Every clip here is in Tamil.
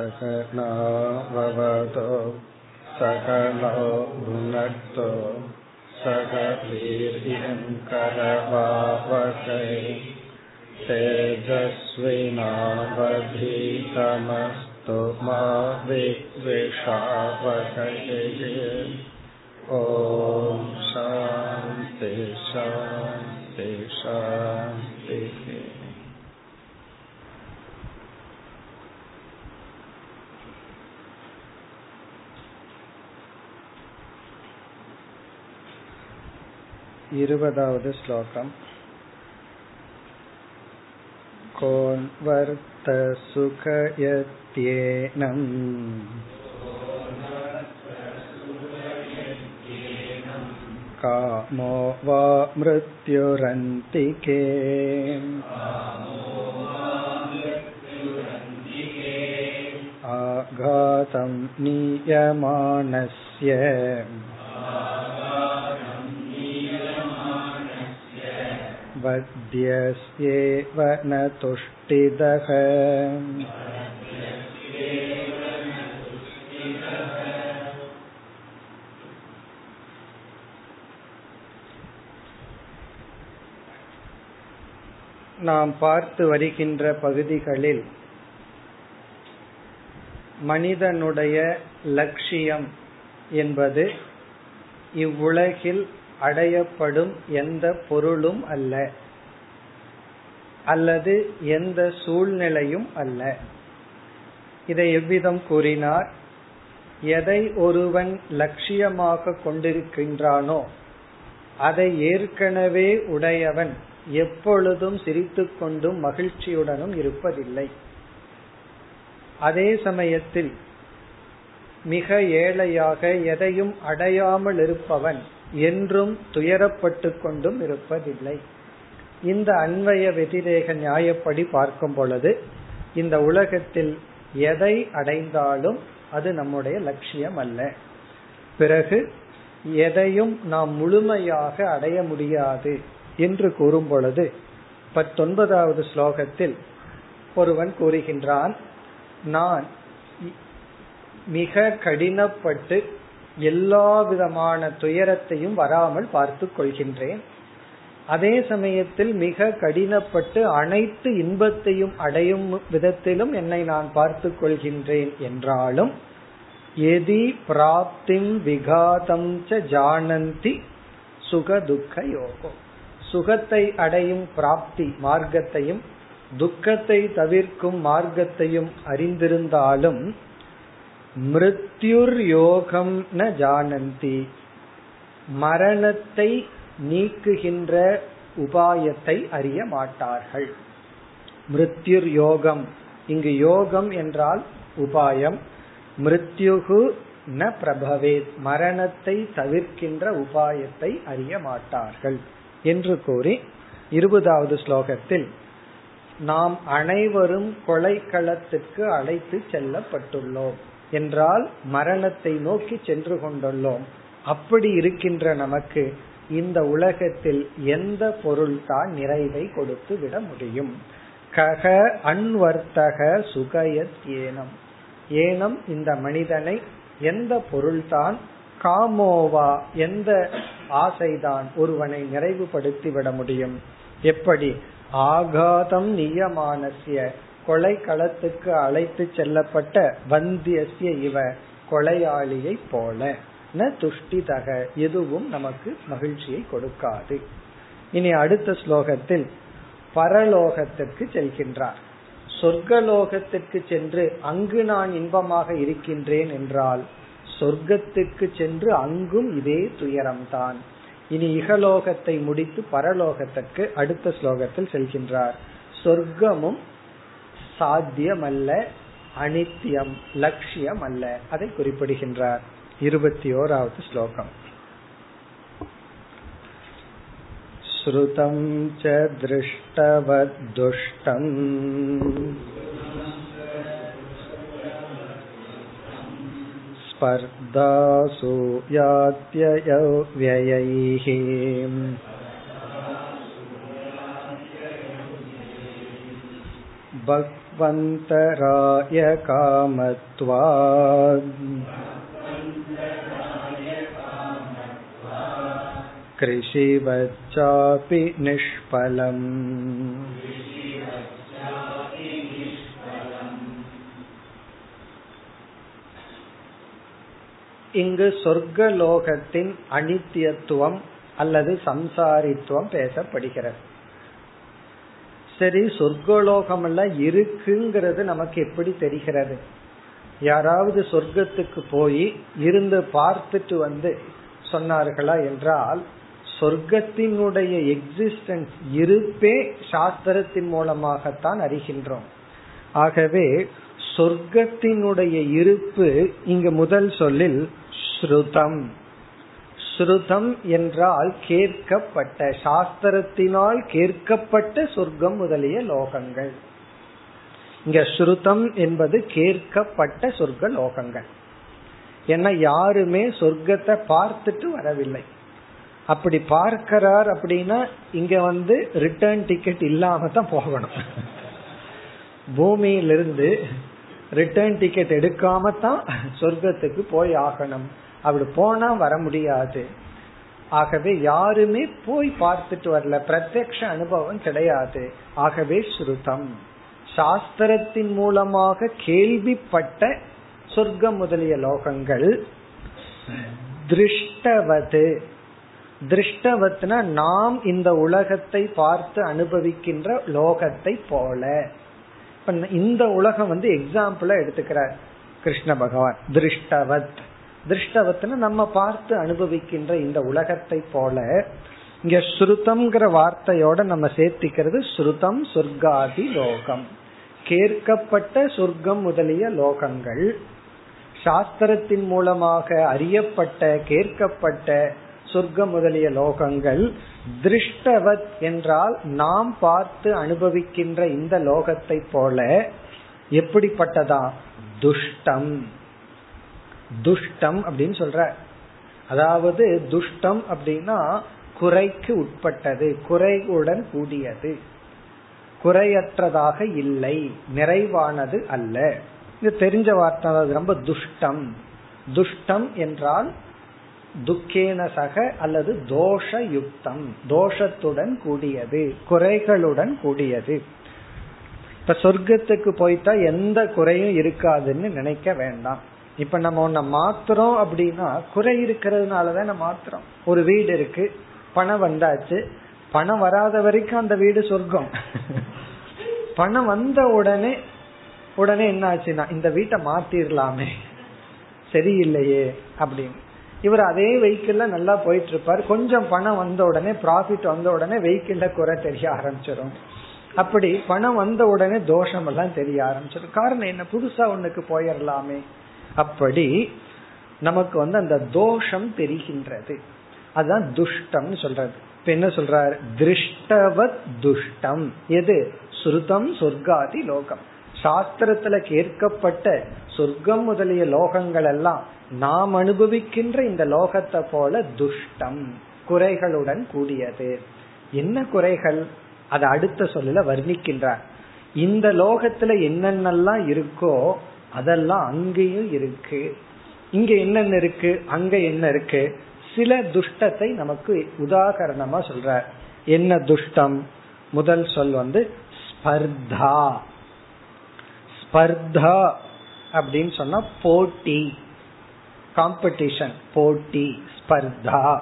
सकनाववतो सकलो भुनक्तो सक वीर्यङ्करवावकै तेजस्विनावधीतमस्तु मा विद्विषावकैः ॐ शान्ति शान्ति शान्तिः वद् श्लोकम् कोन्वर्तसुखयत्येनम् कामो वा मृत्युरन्तिके आघातं नीयमानस्य वद्यस्येव न तुष्टिदः நாம் பார்த்து வருகின்ற பகுதிகளில் மனிதனுடைய லட்சியம் என்பது இவ்வுலகில் அடையப்படும் எந்த பொருளும் அல்ல. அல்லது எந்த சூழ்நிலையும் அல்ல. இதை எவ்விதம் கூறினார்? எதை ஒருவன் லட்சியமாக கொண்டிருக்கின்றானோ அதை ஏற்கனவே உடையவன் எப்பொழுதும் சிரித்துக்கொண்டும் மகிழ்ச்சியுடனும் இருப்பதில்லை. அதே சமயத்தில் மிக ஏழையாக எதையும் அடையாமல் இருப்பவன் என்றும் துயரப்பட்டு கொண்டும் இருப்பதில்லை. இந்த அன்வய வெதிரேக நியாயப்படி பார்க்கும் பொழுது இந்த உலகத்தில் எதை அடைந்தாலும் அது நம்முடைய லட்சியம் அல்ல பிறகு எதையும் நாம் முழுமையாக அடைய முடியாது என்று கூறும் பொழுது பத்தொன்பதாவது ஸ்லோகத்தில் ஒருவன் கூறுகின்றான் நான் மிக கடினப்பட்டு எல்லா விதமான துயரத்தையும் வராமல் பார்த்து கொள்கின்றேன். அதே சமயத்தில் மிக கடினப்பட்டு அனைத்து இன்பத்தையும் அடையும் விதத்திலும் என்னை நான் பார்த்து கொள்கின்றேன் என்றாலும் எதி பிராப்திம் விகாதம் ச ஜானந்தி சுக துக்க யோகம் சுகத்தை அடையும் பிராப்தி மார்க்கத்தையும் துக்கத்தை தவிர்க்கும் மார்க்கத்தையும் அறிந்திருந்தாலும் மிருத்யுர் யோகம் ந ஜானந்தி. மரணத்தை நீக்குகின்ற உபாயத்தை அறிய மாட்டார்கள். மிருத்யுர் யோகம் இங்கு யோகம் என்றால் உபாயம். மிருத்யுகு ந பிரபவே. மரணத்தை தவிர்க்கின்ற உபாயத்தை அறிய மாட்டார்கள். என்று கூறி இருபதாவது ஸ்லோகத்தில் நாம் அனைவரும் கொலைக்களத்துக்கு அழைத்து செல்லப்பட்டுள்ளோம். என்றால் மரணத்தை நோக்கி சென்று கொண்டுள்ளோம். அப்படி இருக்கின்ற நமக்கு இந்த உலகத்தில் எந்த பொருள் தான் நிறைவை கொடுத்து விட முடியும்? கக அன்வர்த்தக சுகயத் ஏனம். ஏனம் இந்த மனிதனை எந்த பொருள்தான் காமோவா எந்த ஆசைதான் ஒருவனை நிறைவுபடுத்தி விட முடியும்? எப்படி? ஆகாதம் நியமானசிய கொலை களத்துக்கு அழைத்து செல்லப்பட்ட வந்தியசிய இவ கொலையாளியை போல. ந துஷ்டிதக எதுவும் நமக்கு மகிழ்ச்சியை கொடுக்காது. இனி அடுத்த ஸ்லோகத்தில் பரலோகத்திற்கு செல்கின்றார். சொர்க்கலோகத்திற்கு சென்று அங்கு நான் இன்பமாக இருக்கின்றேன் என்றால் சொர்க்கத்துக்கு சென்று அங்கும் இதே துயரம்தான். இனி இகலோகத்தை முடித்து பரலோகத்திற்கு அடுத்த ஸ்லோகத்தில் செல்கின்றார். சொர்க்கமும் சாத்தியமல்ல அனித்தியம் லட்சியம் அல்ல அதை குறிப்பிடுகின்றார் இருபத்தி ஓராவது ஸ்லோகம் श्रुतं च दृष्टवद्दुष्टम् स्पर्धासु यात्ययव्ययैः भगवन्तराय कामत्वात् कृषिवच्चापि निष्फलम् இங்கு சொர்க்கலோகத்தின் அனித்தியத்துவம் அல்லது சம்சாரித்துவம் பேசப்படுகிறது சரி சொர்க்கலோகம் எல்லாம் இருக்குங்கிறது நமக்கு எப்படி தெரிகிறது? யாராவது சொர்க்கத்துக்கு போய் இருந்து பார்த்துட்டு வந்து சொன்னார்களா என்றால் சொர்க்கத்தினுடைய எக்ஸிஸ்டன்ஸ் இருப்பே சாஸ்திரத்தின் மூலமாகத்தான் அறிகின்றோம். ஆகவே சொர்க்கத்தினுடைய இருப்பு இங்கு முதல் சொல்லில் ஸ்ருதம். ஸ்ருதம் என்றால் கேட்கப்பட்ட சாஸ்திரத்தினால் கேட்கப்பட்ட சொர்க்கம் முதலிய லோகங்கள். இங்க ஸ்ருதம் என்பது கேட்கப்பட்ட சொர்க்க லோகங்கள். ஏன்னா யாருமே சொர்க்கத்தை பார்த்துட்டு வரவில்லை. அப்படி பார்க்கிறார் அப்படின்னா இங்க வந்து ரிட்டர்ன் டிக்கெட் இல்லாம தான் போகணும். பூமியிலிருந்து ரிட்டர்ன் டிக்கெட் எடுக்காம தான் சொர்க்கத்துக்கு போய் ஆகணும். அப்படி போனா வர முடியாது. ஆகவே யாருமே போய் பார்த்துட்டு வரல. பிரத்யக்ஷ அனுபவம் கிடையாது. ஆகவே ஸ்ருதம். சாஸ்திரத்தின் மூலமாக கேள்விப்பட்ட சொர்க்கம் முதலிய லோகங்கள் திருஷ்டவது. திருஷ்டவத்னா நாம் இந்த உலகத்தை பார்த்து அனுபவிக்கின்ற லோகத்தை போல. இந்த உலகம் வந்து எக்ஸாம்பிளா எடுத்துக்கிறார். கிருஷ்ண பகவான். திருஷ்டவத். திருஷ்டவத்துல நம்ம பார்த்து அனுபவிக்கின்ற இந்த உலகத்தை போல இங்க ஸ்ருதம்ங்கிற வார்த்தையோட நம்ம சேர்த்திக்கிறது ஸ்ருதம் சொர்க்காதி லோகம். கேட்கப்பட்ட சொர்க்கம் முதலிய லோகங்கள் சாஸ்திரத்தின் மூலமாக அறியப்பட்ட கேட்கப்பட்ட சொர்க்கம் முதலிய லோகங்கள் திருஷ்டவத் என்றால் நாம் பார்த்து அனுபவிக்கின்ற இந்த லோகத்தை போல எப்படிப்பட்டதா? துஷ்டம். துஷ்டம் அப்படின்னு சொல்ற. அதாவது துஷ்டம் அப்படின்னா குறைக்கு உட்பட்டது குறைவுடன் கூடியது. குறையற்றதாக இல்லை நிறைவானது அல்ல. இது தெரிஞ்ச வார்த்தை அது ரொம்ப துஷ்டம். துஷ்டம் என்றால் துக்கேன சக அல்லது தோஷ யுக்தம் தோஷத்துடன் கூடியது குறைகளுடன் கூடியது. இப்ப சொர்க்கத்துக்கு போயிட்டா எந்த குறையும் இருக்காதுன்னு நினைக்க வேண்டாம். இப்ப நம்ம ஒன்ன மாத்துறோம் அப்படின்னா குறை இருக்கிறதுனாலதான் நம்ம மாத்துறோம். ஒரு வீடு இருக்கு பணம் வந்தாச்சு. பணம் வராத வரைக்கும் அந்த வீடு சொர்க்கம். பணம் வந்த உடனே உடனே என்ன ஆச்சுன்னா இந்த வீட்டை மாத்திரலாமே. சரியில்லையே அப்படின்னு. இவர் அதே வெஹிக்கிள்ல நல்லா போயிட்டு இருப்பார் கொஞ்சம் பணம் வந்த உடனே ப்ராஃபிட் வந்த உடனே வெஹிக்கிள்ல குறை தெரிய ஆரம்பிச்சிடும் அப்படி பணம் வந்த உடனே தோஷம் எல்லாம் தெரிய ஆரம்பிச்சிடும் காரணம் என்ன? புதுசா ஒண்ணுக்கு போயிடலாமே அப்படி நமக்கு வந்து அந்த தோஷம் தெரிகின்றது. அதுதான் துஷ்டம்னு சொல்றது. இப்ப என்ன சொல்றார்? திருஷ்டவத் துஷ்டம். எது? சுருதம் சொர்க்காதி லோகம். சாஸ்திரத்துல கேட்கப்பட்ட சொர்க்கம் முதலிய லோகங்கள் எல்லாம் நாம் அனுபவிக்கின்ற இந்த லோகத்தை போல துஷ்டம் குறைகளுடன் கூடியது. என்ன குறைகள்? அதை அடுத்த சொல்லல வர்ணிக்கின்றார். இந்த லோகத்துல என்னென்னலாம் இருக்கோ அதெல்லாம் அங்கேயும் இருக்கு. இங்க என்னென்ன இருக்கு? அங்க என்ன இருக்கு? சில துஷ்டத்தை நமக்கு உதாகரணமா சொல்ற. என்ன துஷ்டம்? முதல் சொல் வந்து ஸ்பர்தா. ஸ்பர்தா அப்படின்னு சொன்னா போட்டி. காம்படிஷன் போட்டி ஸ்பர்தா.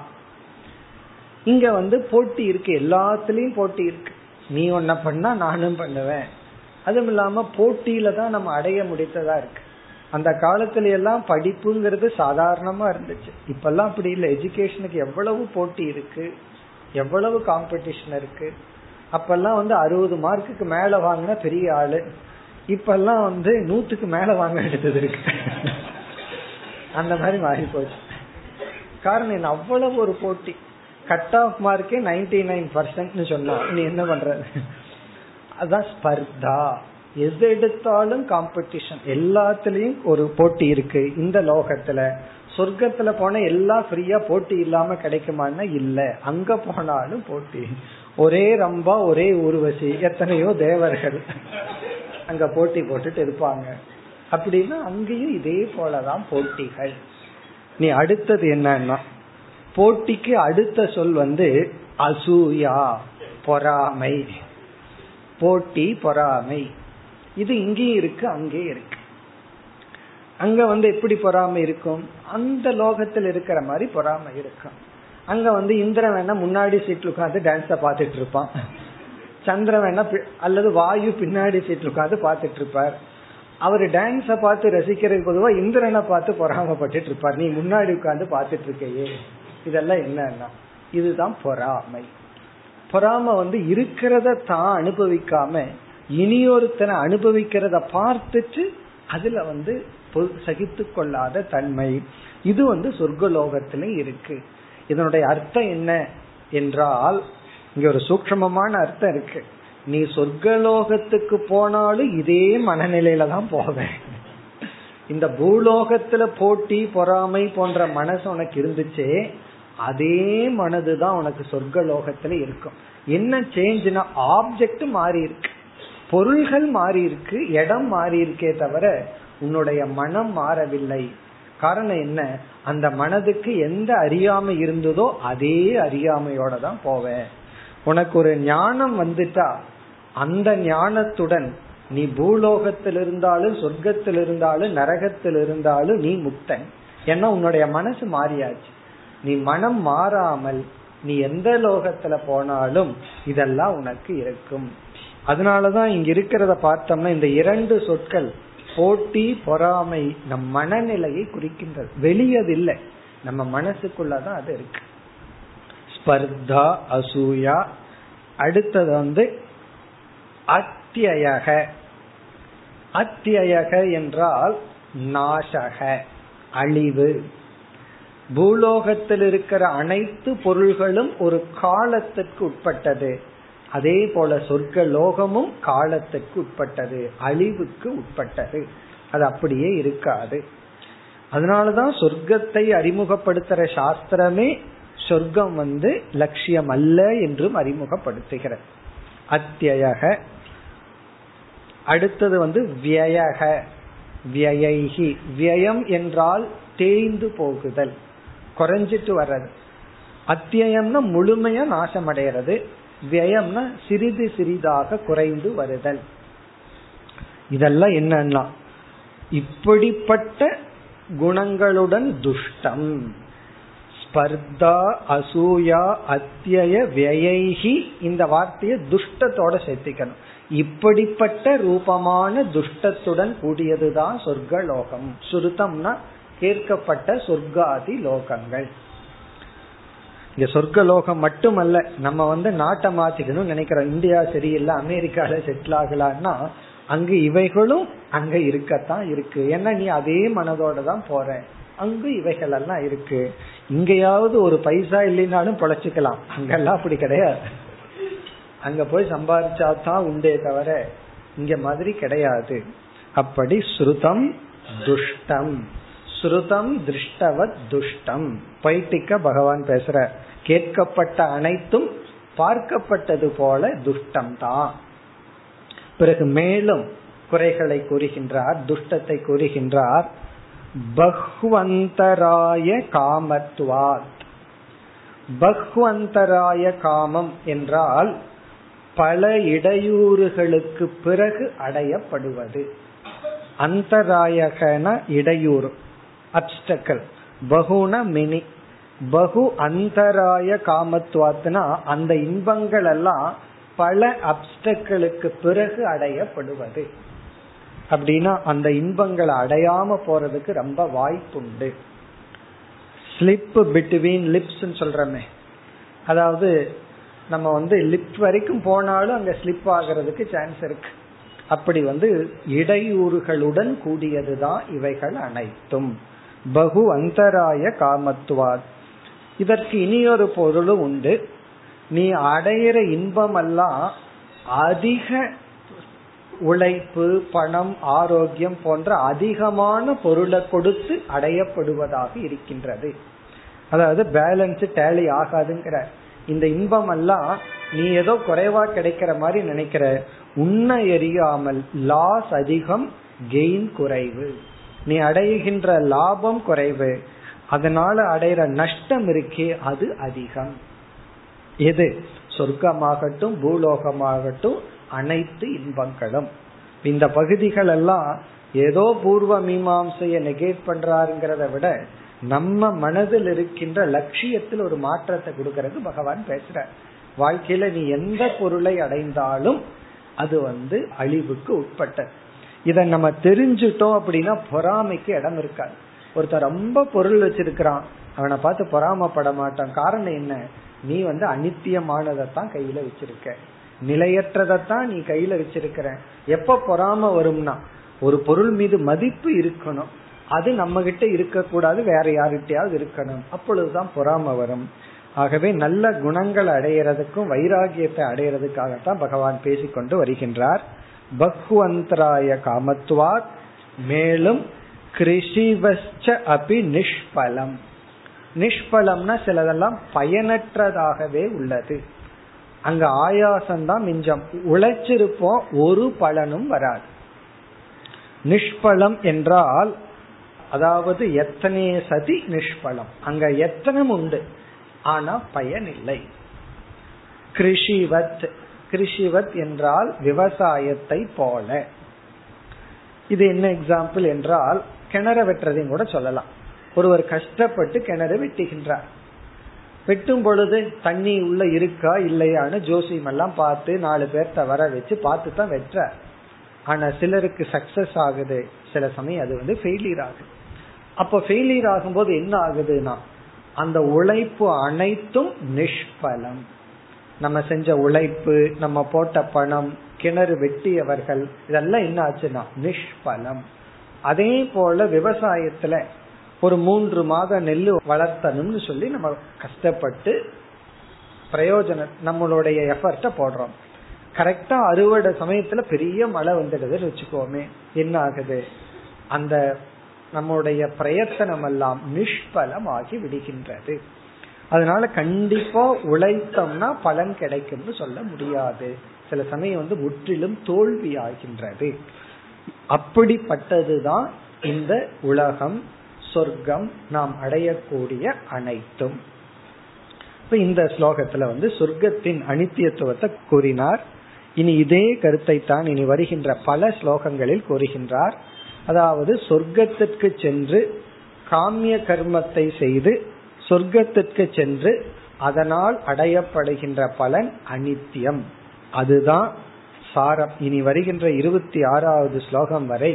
இங்க வந்து போட்டி இருக்கு. எல்லாத்துலயும் போட்டி இருக்கு. நீ ஒன்ன பண்ணா நானும் பண்ணுவேன். அதுவும் இல்லாம போட்டியில தான் நம்ம அடைய முடித்ததா இருக்கு. அந்த காலத்துல எல்லாம் படிப்புங்கிறது சாதாரணமா இருந்துச்சு. இப்பெல்லாம் அப்படி இல்லை. எஜுகேஷனுக்கு எவ்வளவு போட்டி இருக்கு? எவ்வளவு காம்படிஷன் இருக்கு? அப்பெல்லாம் வந்து அறுபது மார்க்குக்கு மேல வாங்கின பெரிய ஆளு. இப்பெல்லாம் வந்து நூத்துக்கு மேல வாங்க எடுத்தது இருக்கு. அந்த மாதிரி மாறி போச்சு. காரணம் என்ன? அவ்வளவு ஒரு போட்டி. கட் ஆஃப் மார்க்கே நைன்டி நைன் பர்சன்ட் சொன்னா. நீ என்ன பண்ற அதான் ஸ்பர்தா. எது எடுத்தாலும் காம்படிஷன் எல்லாத்துலயும் ஒரு போட்டி இருக்கு இந்த லோகத்துல. சொர்க்கத்துல போனா எல்லாம் ஃப்ரீயா போட்டி இல்லாம கிடைக்குமான்னா இல்ல. அங்க போனாலும் போட்டி. ஒரே ரம்பா ஒரே ஊர்வசி எத்தனையோ தேவர்கள் அங்க போட்டி போட்டுட்டு இருப்பாங்க. அப்படின்னா அங்கேயும் இதே போலதான் போட்டிகள். நீ அடுத்தது என்னன்னா போட்டிக்கு அடுத்த சொல் வந்து அசூயா பொறாமை. போட்டி பொறாமை. இது இங்கேயும் இருக்கு அங்கேயும் இருக்கு. அங்க வந்து எப்படி பொறாமை இருக்கும்? அந்த லோகத்தில் இருக்கிற மாதிரி பொறாமை இருக்கும். அங்க வந்து இந்திரன் வேணா முன்னாடி சீட்ல உட்காந்து டான்ஸ பாத்துட்டு இருப்பான். சந்திரன் வேணா அல்லது வாயு பின்னாடி சீட்ல உட்காந்து பாத்துட்டு இருப்பார். அவர் டான்ஸ பார்த்து ரசிக்கிறதுக்கு பொதுவா இந்திரனை பார்த்து பொறாமப்பட்டு இருப்பார். நீ முன்னாடி உட்காந்து பாத்துட்டு இருக்கையே. இதெல்லாம் என்னன்னா இதுதான் பொறாமை. பொறாம வந்து இருக்கிறத தான் அனுபவிக்காம இனியொருத்தனை அனுபவிக்கிறத பார்த்துட்டு அதுல வந்து சகித்து கொள்ளாத தன்மை. இது வந்து சொர்க்கலோகத்திலே இருக்கு. இதனுடைய அர்த்தம் என்ன என்றால் இங்க ஒரு சூக்மமான அர்த்தம் இருக்கு. நீ சொர்க்கலோகத்துக்கு போனாலும் இதே மனநிலையில தான் போவேன் இந்த பூலோகத்துல போட்டி பொறாமை போன்ற மனசு உனக்கு இருந்துச்சே அதே மனதுதான் உனக்கு சொர்க்க லோகத்துல இருக்கும். என்ன சேஞ்ச்னா ஆப்ஜெக்ட் மாறி இருக்கு. பொருள்கள் மாறி இருக்கு இடம் மாறி இருக்கே தவிர உன்னுடைய மனம் மாறவில்லை. காரணம் என்ன? அந்த மனதுக்கு எந்த அறியாமை இருந்ததோ அதே அறியாமையோட தான் போவேன் உனக்கு ஒரு ஞானம் வந்துட்டா அந்த ஞானத்துடன் நீ பூலோகத்தில் இருந்தாலும் சொர்க்கத்தில் இருந்தாலும் நரகத்தில் இருந்தாலும் நீ முக்தன். ஏன்னா உன்னுடைய மனசு மாறியாச்சு. நீ மனம் மாறாமல் நீ எந்த லோகத்துல போனாலும் இதெல்லாம் உனக்கு இருக்கும். அதனாலதான் இங்க இருக்கிறத பார்த்தோம்னா இந்த இரண்டு சொற்கள் போட்டி பொறாமை நம் மனநிலையை குறிக்கின்றது. வெளியது இல்லை நம்ம மனசுக்குள்ளதான் அது இருக்கு. ஸ்பர்தா அசூயா. அடுத்தது வந்து அத்தியக அத்தியக என்றால் நாசக அழிவு. பூலோகத்தில் இருக்கிற அனைத்து பொருள்களும் ஒரு காலத்துக்கு உட்பட்டது. அதே போல சொர்க்க லோகமும் காலத்துக்கு உட்பட்டது அழிவுக்கு உட்பட்டது. அது அப்படியே இருக்காது. அதனாலதான் சொர்க்கத்தை அறிமுகப்படுத்துற சாஸ்திரமே சொர்க்கம் வந்து லட்சியம் அல்ல என்றும் அறிமுகப்படுத்துகிறது. அத்தியக. அடுத்தது வந்து வியக. வியைகி வியம் என்றால் தேய்ந்து போகுதல். குறைஞ்சிட்டு வர்றது. அத்தியம்னா முழுமையா நாசம் அடைகிறது வியம்னா சிறிது சிறிதாக குறைந்து வருதல். இதெல்லாம் என்னன்னா இப்படிப்பட்ட குணங்களுடன் துஷ்டம் ஸ்பர்தா அசூயா அத்திய வியைகி இந்த வார்த்தையை துஷ்டத்தோட சேர்த்திக்கணும். இப்படிப்பட்ட ரூபமான துஷ்டத்துடன் கூடியதுதான் சொர்க்கலோகம். சுருத்தம்னா கேட்கப்பட்ட சொர்க்காதி லோகங்கள். இங்க சொர்க்க லோகம் மட்டுமல்ல நம்ம வந்து நாட்டை மாத்திக்கணும் நினைக்கிறோம். இந்தியா சரியில்லை அமெரிக்கால செட்டில் ஆகலான்னா அங்கு இவைகளும் அங்க இருக்கத்தான் இருக்கு. ஏன்னா நீ அதே மனதோட தான் போற. அங்கு இவைகள் எல்லாம் இருக்கு. இங்கேயாவது ஒரு பைசா இல்லைனாலும் பொழைச்சிக்கலாம். அங்கெல்லாம் அப்படி கிடையாது. அங்க போய் சம்பாதிச்சா தான் உண்டே தவிர இங்க மாதிரி கிடையாது. அப்படி ஸ்ருதம் துஷ்டம். ஸ்ருதம் திருஷ்டவத் துஷ்டம். பைட்டிக்க பகவான் பேசுற கேட்கப்பட்ட அனைத்தும் பார்க்கப்பட்டது போல துஷ்டம் தான் பிறகு மேலும் குறைகளை கூறுகின்றார் துஷ்டத்தை கூறுகின்றார். பஹ்வந்தராய காமத்வாத் பஹ்வந்தராய காமம் என்றால் பல இடையூறுகளுக்கு பிறகு அடையப்படுவது. அந்தராயகன இடையூறு. அப்டக்கல் பகுன மினி. பகு அந்தராய காமத்துவாத்னா அந்த இன்பங்கள் எல்லாம் பல அப்டக்களுக்கு பிறகு அடையப்படுவது. அப்படின்னா அந்த இன்பங்களை அடையாம போறதுக்கு ரொம்ப வாய்ப்புண்டு. ஸ்லிப் பிட்வீன் லிப்ஸ் சொல்றமே. அதாவது நம்ம வந்து லிப் வரைக்கும் போனாலும் அங்க ஸ்லிப் ஆகிறதுக்கு சான்ஸ் இருக்கு. அப்படி வந்து இடையூறுகளுடன் கூடியதுதான் இவைகள் அனைத்தும். பகு அந்தராய காமத்துவார் இதற்கு இனியொரு பொருளும் உண்டு. நீ அடையிற இன்பம் எல்லாம் அதிக உழைப்பு பணம் ஆரோக்கியம் போன்ற அதிகமான பொருளை கொடுத்து அடையப்படுவதாக இருக்கின்றது. அதாவது பேலன்ஸ் டேலி ஆகாதுங்கிற. இந்த இன்பம் எல்லாம் நீ ஏதோ குறைவா கிடைக்கிற மாதிரி நினைக்கிற. உன்னை எரியாமல் லாஸ் அதிகம் கெயின் குறைவு. நீ அடைகின்ற லாபம் குறைவு. அதனால அடைகிற நஷ்டம் இருக்கே அது அதிகம். எது? சொர்க்கமாகட்டும் பூலோகமாகட்டும் அனைத்து இன்பங்களும். இந்த பகுதிகள் எல்லாம் ஏதோ பூர்வ மீமாசைய நெகேட் பண்றாருங்கிறத விட நம்ம மனதில் இருக்கின்ற லட்சியத்தில் ஒரு மாற்றத்தை கொடுக்கறது பகவான் பேசுற வாழ்க்கையில நீ எந்த பொருளை அடைந்தாலும் அது வந்து அழிவுக்கு உட்பட்டது. இத நம்ம தெரிஞ்சுட்டோம் அப்படின்னா பொறாமைக்கு இடம் இருக்காது. ஒருத்தர் ரொம்ப பொருள் வச்சிருக்கிறான் அவனை பார்த்து பொறாமப்பட மாட்டான். காரணம் என்ன? நீ வந்து அனித்தியமானதைத்தான் கையில வச்சிருக்க. நிலையற்றதைத்தான் நீ கையில வச்சிருக்கிற. எப்ப பொறாம வரும்னா ஒரு பொருள் மீது மதிப்பு இருக்கணும். அது நம்ம கிட்ட இருக்கக்கூடாது வேற யார்கிட்டயாவது இருக்கணும். அப்பொழுதுதான் பொறாம வரும். ஆகவே நல்ல குணங்கள் அடையிறதுக்கும் வைராகியத்தை அடையிறதுக்காகத்தான் பகவான் பேசிக்கொண்டு வருகின்றார். பக்வந்தராய காமத்வாத் மேலும் கிருஷிவச்ச அபி நிஷ்பலம். நிஷ்பலம்னா சிலதெல்லாம் பயனற்றதாகவே உள்ளது. அங்க ஆயாசம் தான் மிஞ்சம். உழைச்சிருப்போம் ஒரு பலனும் வராது. நிஷ்பலம் என்றால் அதாவது எத்தனை சதி நிஷ்பலம். அங்க எத்தனை உண்டு ஆனா பயன் இல்லை கிருஷிவத் கிருஷிவத் என்றால் விவசாயத்தை போல. இது என்ன எக்ஸாம்பிள் என்றால் கிணற வெட்டுறதையும் கூட சொல்லலாம். ஒருவர் கஷ்டப்பட்டு கிணறு வெட்டுகின்றார். வெட்டும் பொழுது தண்ணி உள்ள இருக்கா இல்லையான்னு ஜோசியம் எல்லாம் பார்த்து நாலு பேர்த்த வர வச்சு பார்த்து தான் வெட்டுற ஆனா சிலருக்கு சக்சஸ் ஆகுது. சில சமயம் அது வந்து ஃபெயிலியர் ஆகுது. அப்ப ஃபெயிலியர் ஆகும்போது என்ன ஆகுதுன்னா அந்த உழைப்பு அனைத்தும் நிஷ்பலம். நம்ம செஞ்ச உழைப்பு நம்ம போட்ட பணம் கிணறு வெட்டியவர்கள் இதெல்லாம் என்ன ஆச்சுன்னா நிஷ்பலம். அதே போல விவசாயத்துல ஒரு மூன்று மாத நெல் வளர்த்தணும்னு சொல்லி நம்ம கஷ்டப்பட்டு பிரயோஜன நம்மளுடைய எஃபர்ட்ட போடுறோம். கரெக்டா அறுவடை சமயத்துல பெரிய மழை வந்துடுதுன்னு வச்சுக்கோமே என்ன ஆகுது? அந்த நம்முடைய பிரயத்தனம் எல்லாம் நிஷ்பலம் ஆகி விடுகின்றது. அதனால கண்டிப்பா உழைத்தோம்னா பலன் கிடைக்கும்னு சொல்ல முடியாது. சில சமயம் வந்து முற்றிலும் தோல்வி ஆகின்றது அப்படிப்பட்டதுதான் இந்த உலகம் சொர்க்கம் நாம் அடையக்கூடிய அனைத்தும். இப்ப இந்த ஸ்லோகத்துல வந்து சொர்க்கத்தின் அனித்தியத்துவத்தை கூறினார். இனி இதே கருத்தை தான் இனி வருகின்ற பல ஸ்லோகங்களில் கூறுகின்றார். அதாவது சொர்க்கத்திற்கு சென்று காமிய கர்மத்தை செய்து சொர்க்கத்திற்கு சென்று அதனால் அடையப்படுகின்ற பலன் அனித்தியம் அதுதான் சாரம் இனி வருகின்ற இருபத்தி ஆறாவது ஸ்லோகம் வரை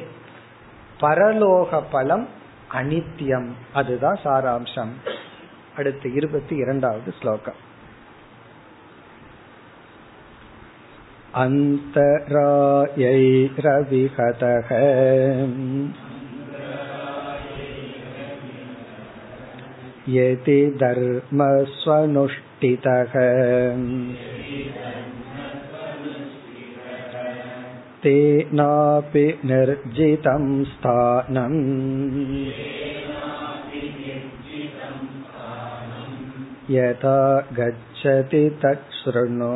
பரலோக பலம் அனித்தியம் அதுதான் சாராம்சம் அடுத்து இருபத்தி இரண்டாவது ஸ்லோகம் अन्तरायैरविहतः यदि धर्मस्वनुष्ठितः तेनापि निर्जितं स्थानम् यथा गच्छति तच्छृणु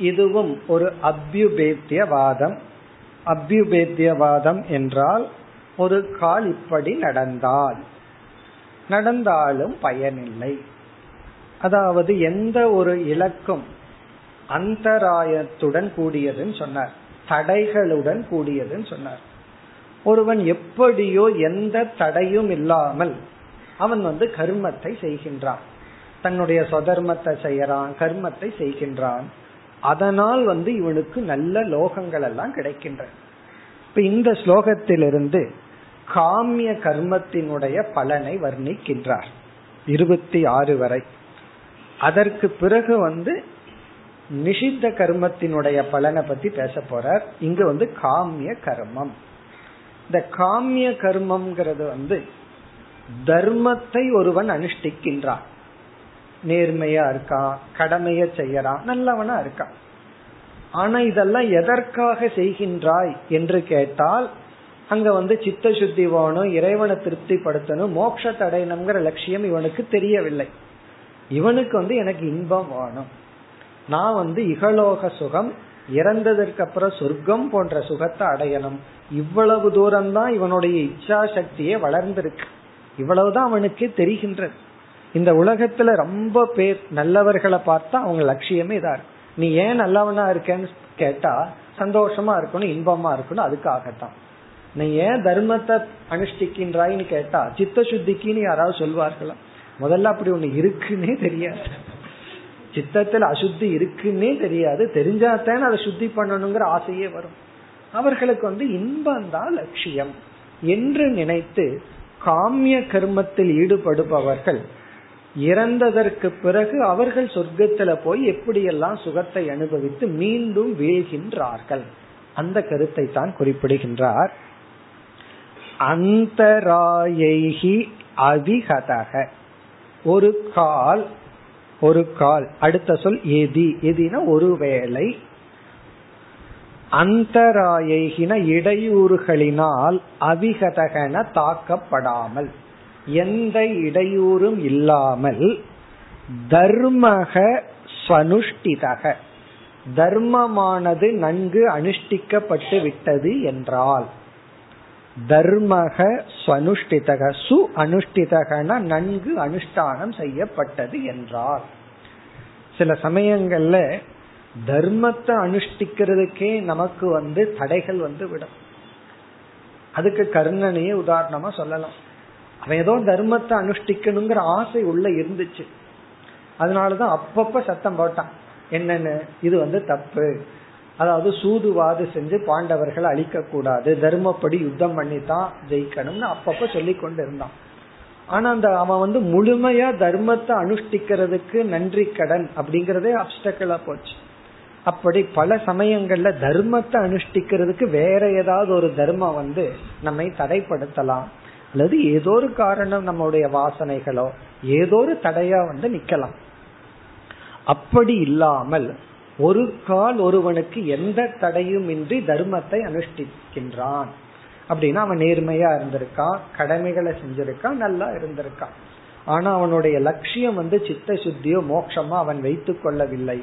இதுவும் ஒரு அபியுபேத்தியவாதம். அபியுபேத்தியவாதம் என்றால் ஒரு கால் இப்படி நடந்தால் நடந்தாலும் பயனில்லை. அதாவது எந்த ஒரு இலக்கும் அந்தராயத்துடன் கூடியதுன்னு சொன்னார். தடைகளுடன் கூடியதுன்னு சொன்னார். ஒருவன் எப்படியோ எந்த தடையும் இல்லாமல் அவன் வந்து கர்மத்தை செய்கின்றான். தன்னுடைய சொதர்மத்தை செய்யறான் கர்மத்தை செய்கின்றான். அதனால் வந்து இவனுக்கு நல்ல லோகங்கள் எல்லாம் கிடைக்கின்றன இப்ப இந்த ஸ்லோகத்திலிருந்து காமிய கர்மத்தினுடைய பலனை வர்ணிக்கின்றார். இருபத்தி ஆறு வரை. அதற்கு பிறகு வந்து நிஷித்த கர்மத்தினுடைய பலனை பத்தி பேச போறார். இங்க வந்து காமிய கர்மம். இந்த காமிய கர்மம்ங்கிறது வந்து தர்மத்தை ஒருவன் அனுஷ்டிக்கின்றான். நேர்மையா இருக்கான் கடமைய செய்யறான் நல்லவனா இருக்கான் ஆனா இதெல்லாம் எதற்காக செய்கின்றாய் என்று கேட்டால் அங்க வந்து சித்த சுத்தி வேணும் இறைவனை திருப்திப்படுத்தணும் மோட்சத்தை அடையணுங்கிற லட்சியம் இவனுக்கு தெரியவில்லை. இவனுக்கு வந்து எனக்கு இன்பம் வேணும். நான் வந்து இகலோக சுகம் இறந்ததற்கு அப்புறம் சொர்க்கம் போன்ற சுகத்தை அடையணும். இவ்வளவு தூரம் தான் இவனுடைய இச்சா சக்தியே வளர்ந்திருக்கு. இவ்வளவுதான் அவனுக்கு தெரிகின்றது. இந்த உலகத்துல ரொம்ப பேர் நல்லவர்களை பார்த்தா அவங்க லட்சியமே இதா இருக்கும் நீ ஏன் நல்லவனா இருக்கேன்னு கேட்டா சந்தோஷமா இருக்கணும் இன்பமா இருக்கணும் அதுக்காகத்தான். நீ ஏன் தர்மத்தை அனுஷ்டிக்கின்றாயின்னு கேட்டா சித்த சுத்திக்குன்னு யாராவது சொல்வார்களா? முதல்ல அப்படி ஒண்ணு இருக்குன்னே தெரியாது. சித்தத்துல அசுத்தி இருக்குன்னே தெரியாது. தெரிஞ்சாதான் அதை சுத்தி பண்ணணுங்கிற ஆசையே வரும். அவர்களுக்கு வந்து இன்பம் தான் லட்சியம். என்று நினைத்து காமிய கர்மத்தில் ஈடுபடுபவர்கள் இறந்ததற்கு பிறகு அவர்கள் சொர்க்கத்துல போய் எப்படியெல்லாம் சுகத்தை அனுபவித்து மீண்டும் வீழ்கின்றார்கள்? அந்த கருத்தை தான் குறிப்பிடுகின்றார். அந்தராயைகி அதிகதக. ஒரு கால் ஒரு கால். அடுத்த சொல் எதி. எதினா ஒருவேளை. அந்தராயின இடையூறுகளினால் அவிகதகன தாக்கப்படாமல். எந்த இடையூறும் இல்லாமல் தர்மக சனுஷ்டிதக. தர்மமானது நன்கு அனுஷ்டிக்கப்பட்டு விட்டது என்றால் தர்மக ஸ்வனுஷ்டிதக சு அனுஷ்டிதகன நன்கு அனுஷ்டானம் செய்யப்பட்டது என்றால். சில சமயங்கள்ல தர்மத்தை அனுஷ்டிக்கிறதுக்கே நமக்கு வந்து தடைகள் வந்து விடும். அதுக்கு கர்ணனையே உதாரணமா சொல்லலாம். அவன் ஏதோ தர்மத்தை அனுஷ்டிக்கணுங்கிற ஆசை உள்ள இருந்துச்சு. அதனாலதான் அப்பப்ப சத்தம் போட்டான். என்னன்னு? இது வந்து தப்பு. அதாவது சூதுவாது செஞ்சு பாண்டவர்களை அழிக்க கூடாது தர்மப்படி யுத்தம் பண்ணி தான் ஜெயிக்கணும்னு அப்பப்ப சொல்லி கொண்டு இருந்தான் ஆனா அந்த அவன் வந்து முழுமையா தர்மத்தை அனுஷ்டிக்கிறதுக்கு நன்றி கடன் அப்படிங்கறதே அப்டக்கலா போச்சு. அப்படி பல சமயங்கள்ல தர்மத்தை அனுஷ்டிக்கிறதுக்கு வேற ஏதாவது ஒரு தர்மம் வந்து நம்மை தடைப்படுத்தலாம். அல்லது ஏதோ ஒரு காரணம் நம்மளுடைய வாசனைகளோ ஏதோ ஒரு தடையா வந்து நிக்கலாம். அப்படி இல்லாமல் ஒரு கால் ஒருவனுக்கு எந்த தடையும் இன்றி தர்மத்தை அனுஷ்டிக்கின்றான். அப்படின்னா அவன் நேர்மையா இருந்திருக்கான் கடமைகளை செஞ்சிருக்கான் நல்லா இருந்திருக்கான் ஆனா அவனுடைய லட்சியம் வந்து சித்த சுத்தியோ மோட்சமா அவன் வைத்துக் கொள்ளவில்லை.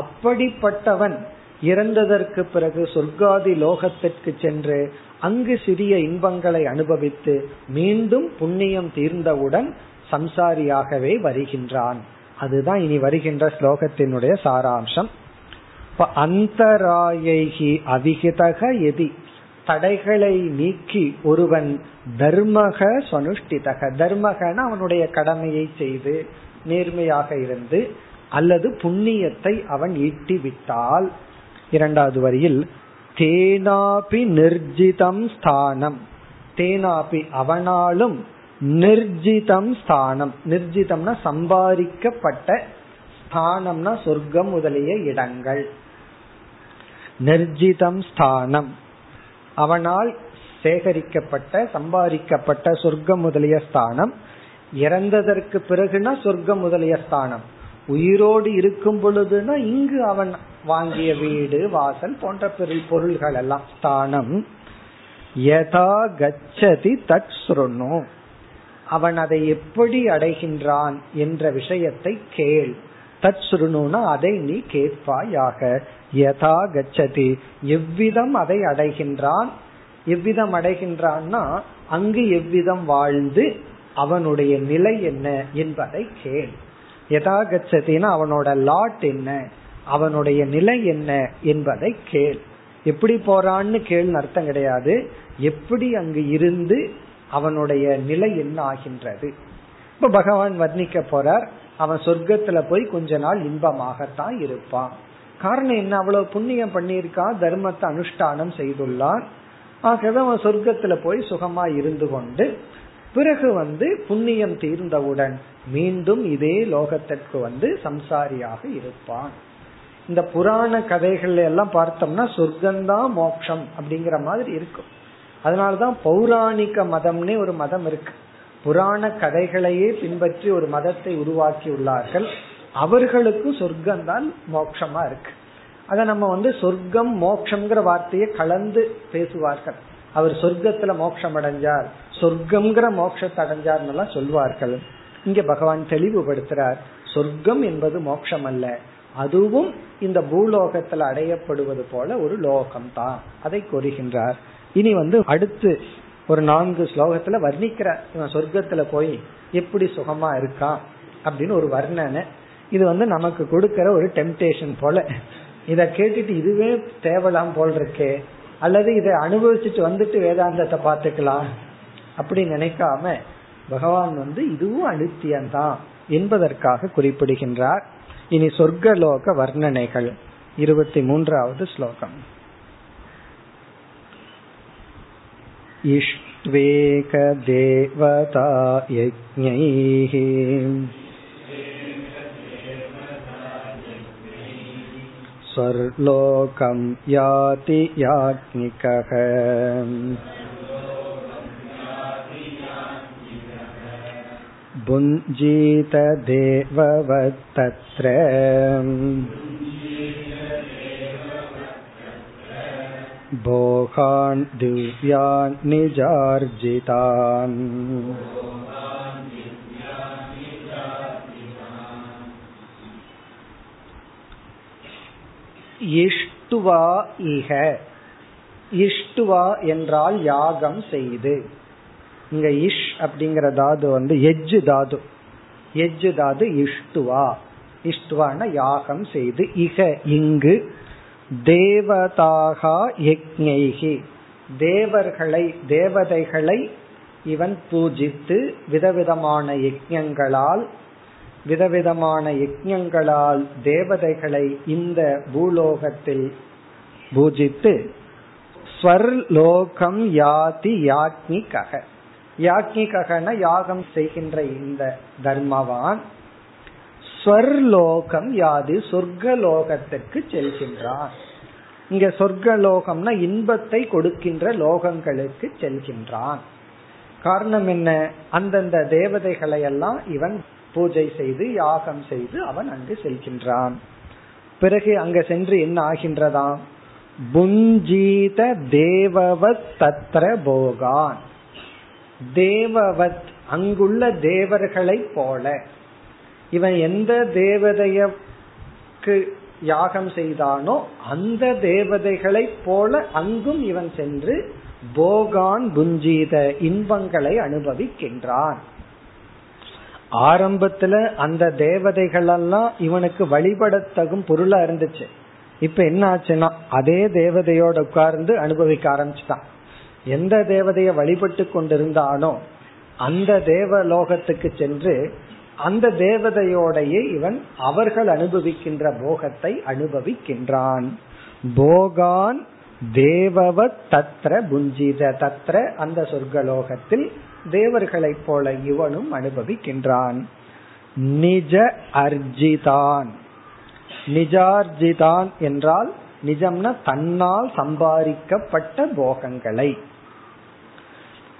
அப்படிப்பட்டவன் இறந்ததற்கு பிறகு சொர்க்காதி லோகத்திற்கு சென்று அங்கு சிறிய இன்பங்களை அனுபவித்து மீண்டும் புண்ணியம் தீர்ந்தவுடன் சம்சாரியாகவே வருகின்றான். அதுதான் இனி வருகின்ற ஸ்லோகத்தினுடைய சாராம்சம். அந்தராயகி அவிகிதக எதி. தடைகளை நீக்கி ஒருவன் தர்மக சனுஷ்டிதக. தர்மகன அவனுடைய கடமையை செய்து நேர்மையாக இருந்து அல்லது புண்ணியத்தை அவன் ஈட்டி விட்டால் இரண்டாவது வரியில் தேனாபி நிர்ஜிதம் ஸ்தானம். தேனாபி அவனாலும் நிர்ஜிதம் ஸ்தானம். நிர்ஜிதம்னா சம்பாதிக்கப்பட்ட ஸ்தானம்னா சொர்க்கம் முதலிய இடங்கள். நிர்ஜிதம் ஸ்தானம். அவனால் சேகரிக்கப்பட்ட சம்பாதிக்கப்பட்ட சொர்க்கம் முதலிய ஸ்தானம். இறந்ததற்கு பிறகுனா சொர்க்கம் முதலிய ஸ்தானம். உயிரோடு இருக்கும் பொழுதுனா இங்கு அவன் வாங்கிய வீடு வாசல் போன்ற பொருள்கள் எல்லாம் ஸ்தானம் யதா கச்சதி தட் சுருணு. அவன் அதை எப்படி அடைகின்றான் என்ற விஷயத்தை கேள். தத் சுருணுனா அதை நீ கேட்பாயாக. யதா கச்சதி. எவ்விதம் அதை அடைகின்றான்? எவ்விதம் அடைகின்றான்னா அங்கு எவ்விதம் வாழ்ந்து அவனுடைய நிலை என்ன என்பதை கேள். யதா கச்சதினா அவனோட லாட் என்ன? அவனுடைய நிலை என்ன என்பதை கேள். எப்படி போறான்னு கேள்னு அர்த்தம் கிடையாது. எப்படி அங்கு இருந்து அவனுடைய நிலை என்ன ஆகின்றது. இப்ப பகவான் வர்ணிக்க போறார் அவன் சொர்க்கத்துல போய் கொஞ்ச நாள் இன்பமாகத்தான் இருப்பான். காரணம் என்ன? அவ்வளவு புண்ணியம் பண்ணியிருக்கான் தர்மத்தை அனுஷ்டானம் செய்துள்ளான். ஆகவே அவன் சொர்க்கத்துல போய் சுகமா இருந்து கொண்டு பிறகு வந்து புண்ணியம் தீர்ந்தவுடன் மீண்டும் இதே லோகத்திற்கு வந்து சம்சாரியாக இருப்பான். இந்த புராண கதைகள் எல்லாம் பார்த்தோம்னா சொர்க்கம்தான் மோட்சம் அப்படிங்கிற மாதிரி இருக்கும். அதனாலதான் பௌராணிக மதம்னே ஒரு மதம் இருக்கு. புராண கதைகளையே பின்பற்றி ஒரு மதத்தை உருவாக்கி உள்ளார்கள் அவர்களுக்கும் சொர்க்கம் தான் மோட்சமா இருக்கு. அத நம்ம வந்து சொர்க்கம் மோட்சம்ங்கிற வார்த்தையை கலந்து பேசுவார்கள். அவர் சொர்க்கத்துல மோட்சம் அடைஞ்சார் சொர்க்கம்ங்கிற மோட்சத்தை அடைஞ்சார்னு சொல்வார்கள். இங்க பகவான் தெளிவுபடுத்துறார் சொர்க்கம் என்பது மோட்சம் அல்ல அதுவும் இந்த பூலோகத்தில் அடையப்படுவது போல ஒரு லோகம் தான் அதை கூறுகின்றார். இனி வந்து அடுத்து ஒரு நான்கு ஸ்லோகத்துல வர்ணிக்கிறார் இவன் சொர்க்கத்துல போய் எப்படி சுகமா இருக்கான் அப்படின்னு ஒரு வர்ணனை. இது வந்து நமக்கு கொடுக்கிற ஒரு டெம்டேஷன் போல. இத கேட்டுட்டு இதுவே தேவலாம் போல் இருக்கே அல்லது இதை அனுபவிச்சுட்டு வந்துட்டு வேதாந்தத்தை பார்த்துக்கலாம் அப்படி நினைக்காம பகவான் வந்து இதுவும் அனித்தியம்தான் என்பதற்காக குறிப்பிடுகின்றார். இனி சொர்க்கலோக வர்ணனைகள் இருபத்தி மூன்றாவது ஸ்லோகம் इष्वेकदेवता यज्ञैः स्वर्लोकं याति याज्ञिकः भुञ्जीतदेववत्तत्र भोगान् दिव्यान् निजार्जितान् இஷ்டுவா இக இஷ்டுவா என்றால் யாகம் செய்து இங்க இஷ் அப்படிங்கிற தாது வந்து எஜ்ஜு தாது. எஜ்ஜு தாது இஷ்டுவா. இஷ்டுவான யாகம் செய்து இக இங்கு தேவதாகா யக்ஞைகி. தேவர்களை தேவதைகளை இவன் பூஜித்து விதவிதமான யஜ்ஞங்களால் விதவிதமான யஜ்ஞங்களால் தேவதைகளை இந்த பூலோகத்தில் பூஜித்து ஸ்வர்லோகம் யாதி யாக்னிகக. யாக்கிகன யாகம் செய்கின்ற இந்த தர்மவான் ஸ்வர்லோகம் யாது சொர்க்கலோகத்துக்கு செல்கின்றான். இங்க சொர்க்கலோகம்னா இன்பத்தை கொடுக்கின்ற லோகங்களுக்கு செல்கின்றான். காரணம் என்ன? அந்தந்த தேவதைகளை எல்லாம் இவன் பூஜை செய்து யாகம் செய்து அவன் அங்கு செல்கின்றான். பிறகு அங்க சென்று என்ன ஆகின்றதாம்? புஞ்சீத தேவவத் தத்ர போகான். தேவவத் அங்குள்ள தேவர்களை போல. இவன் எந்த தேவதையக்கு யாகம் செய்தானோ அந்த தேவதைகளை போல அங்கும் இவன் சென்று போகான் புஞ்சீத இன்பங்களை அனுபவிக்கின்றான். ஆரம்பத்துல அந்த தேவதைகள் எல்லாம் இவனுக்கு வழிபடத்தகும் பொருளா இருந்துச்சு. இப்ப என்ன ஆச்சுன்னா அதே தேவதையோட உட்கார்ந்து அனுபவிக்க ஆரம்பிச்சுட்டான். எந்த தேவதைய வழிபட்டு கொண்டிருந்தானோ அந்த தேவலோகத்துக்கு சென்று அந்த தேவதையோடையே இவன் அவர்கள் அனுபவிக்கின்ற போகத்தை அனுபவிக்கின்றான். போகான் தேவவ தத்ர புஞ்சித தத்ர அந்த சொர்க்கலோகத்தில் தேவர்களைப் போல இவனும் அனுபவிக்கின்றான். நிஜ அர்ஜிதான். நிஜார்ஜிதான் என்றால் நிஜம்னா தன்னால் சம்பாதிக்கப்பட்ட போகங்களை.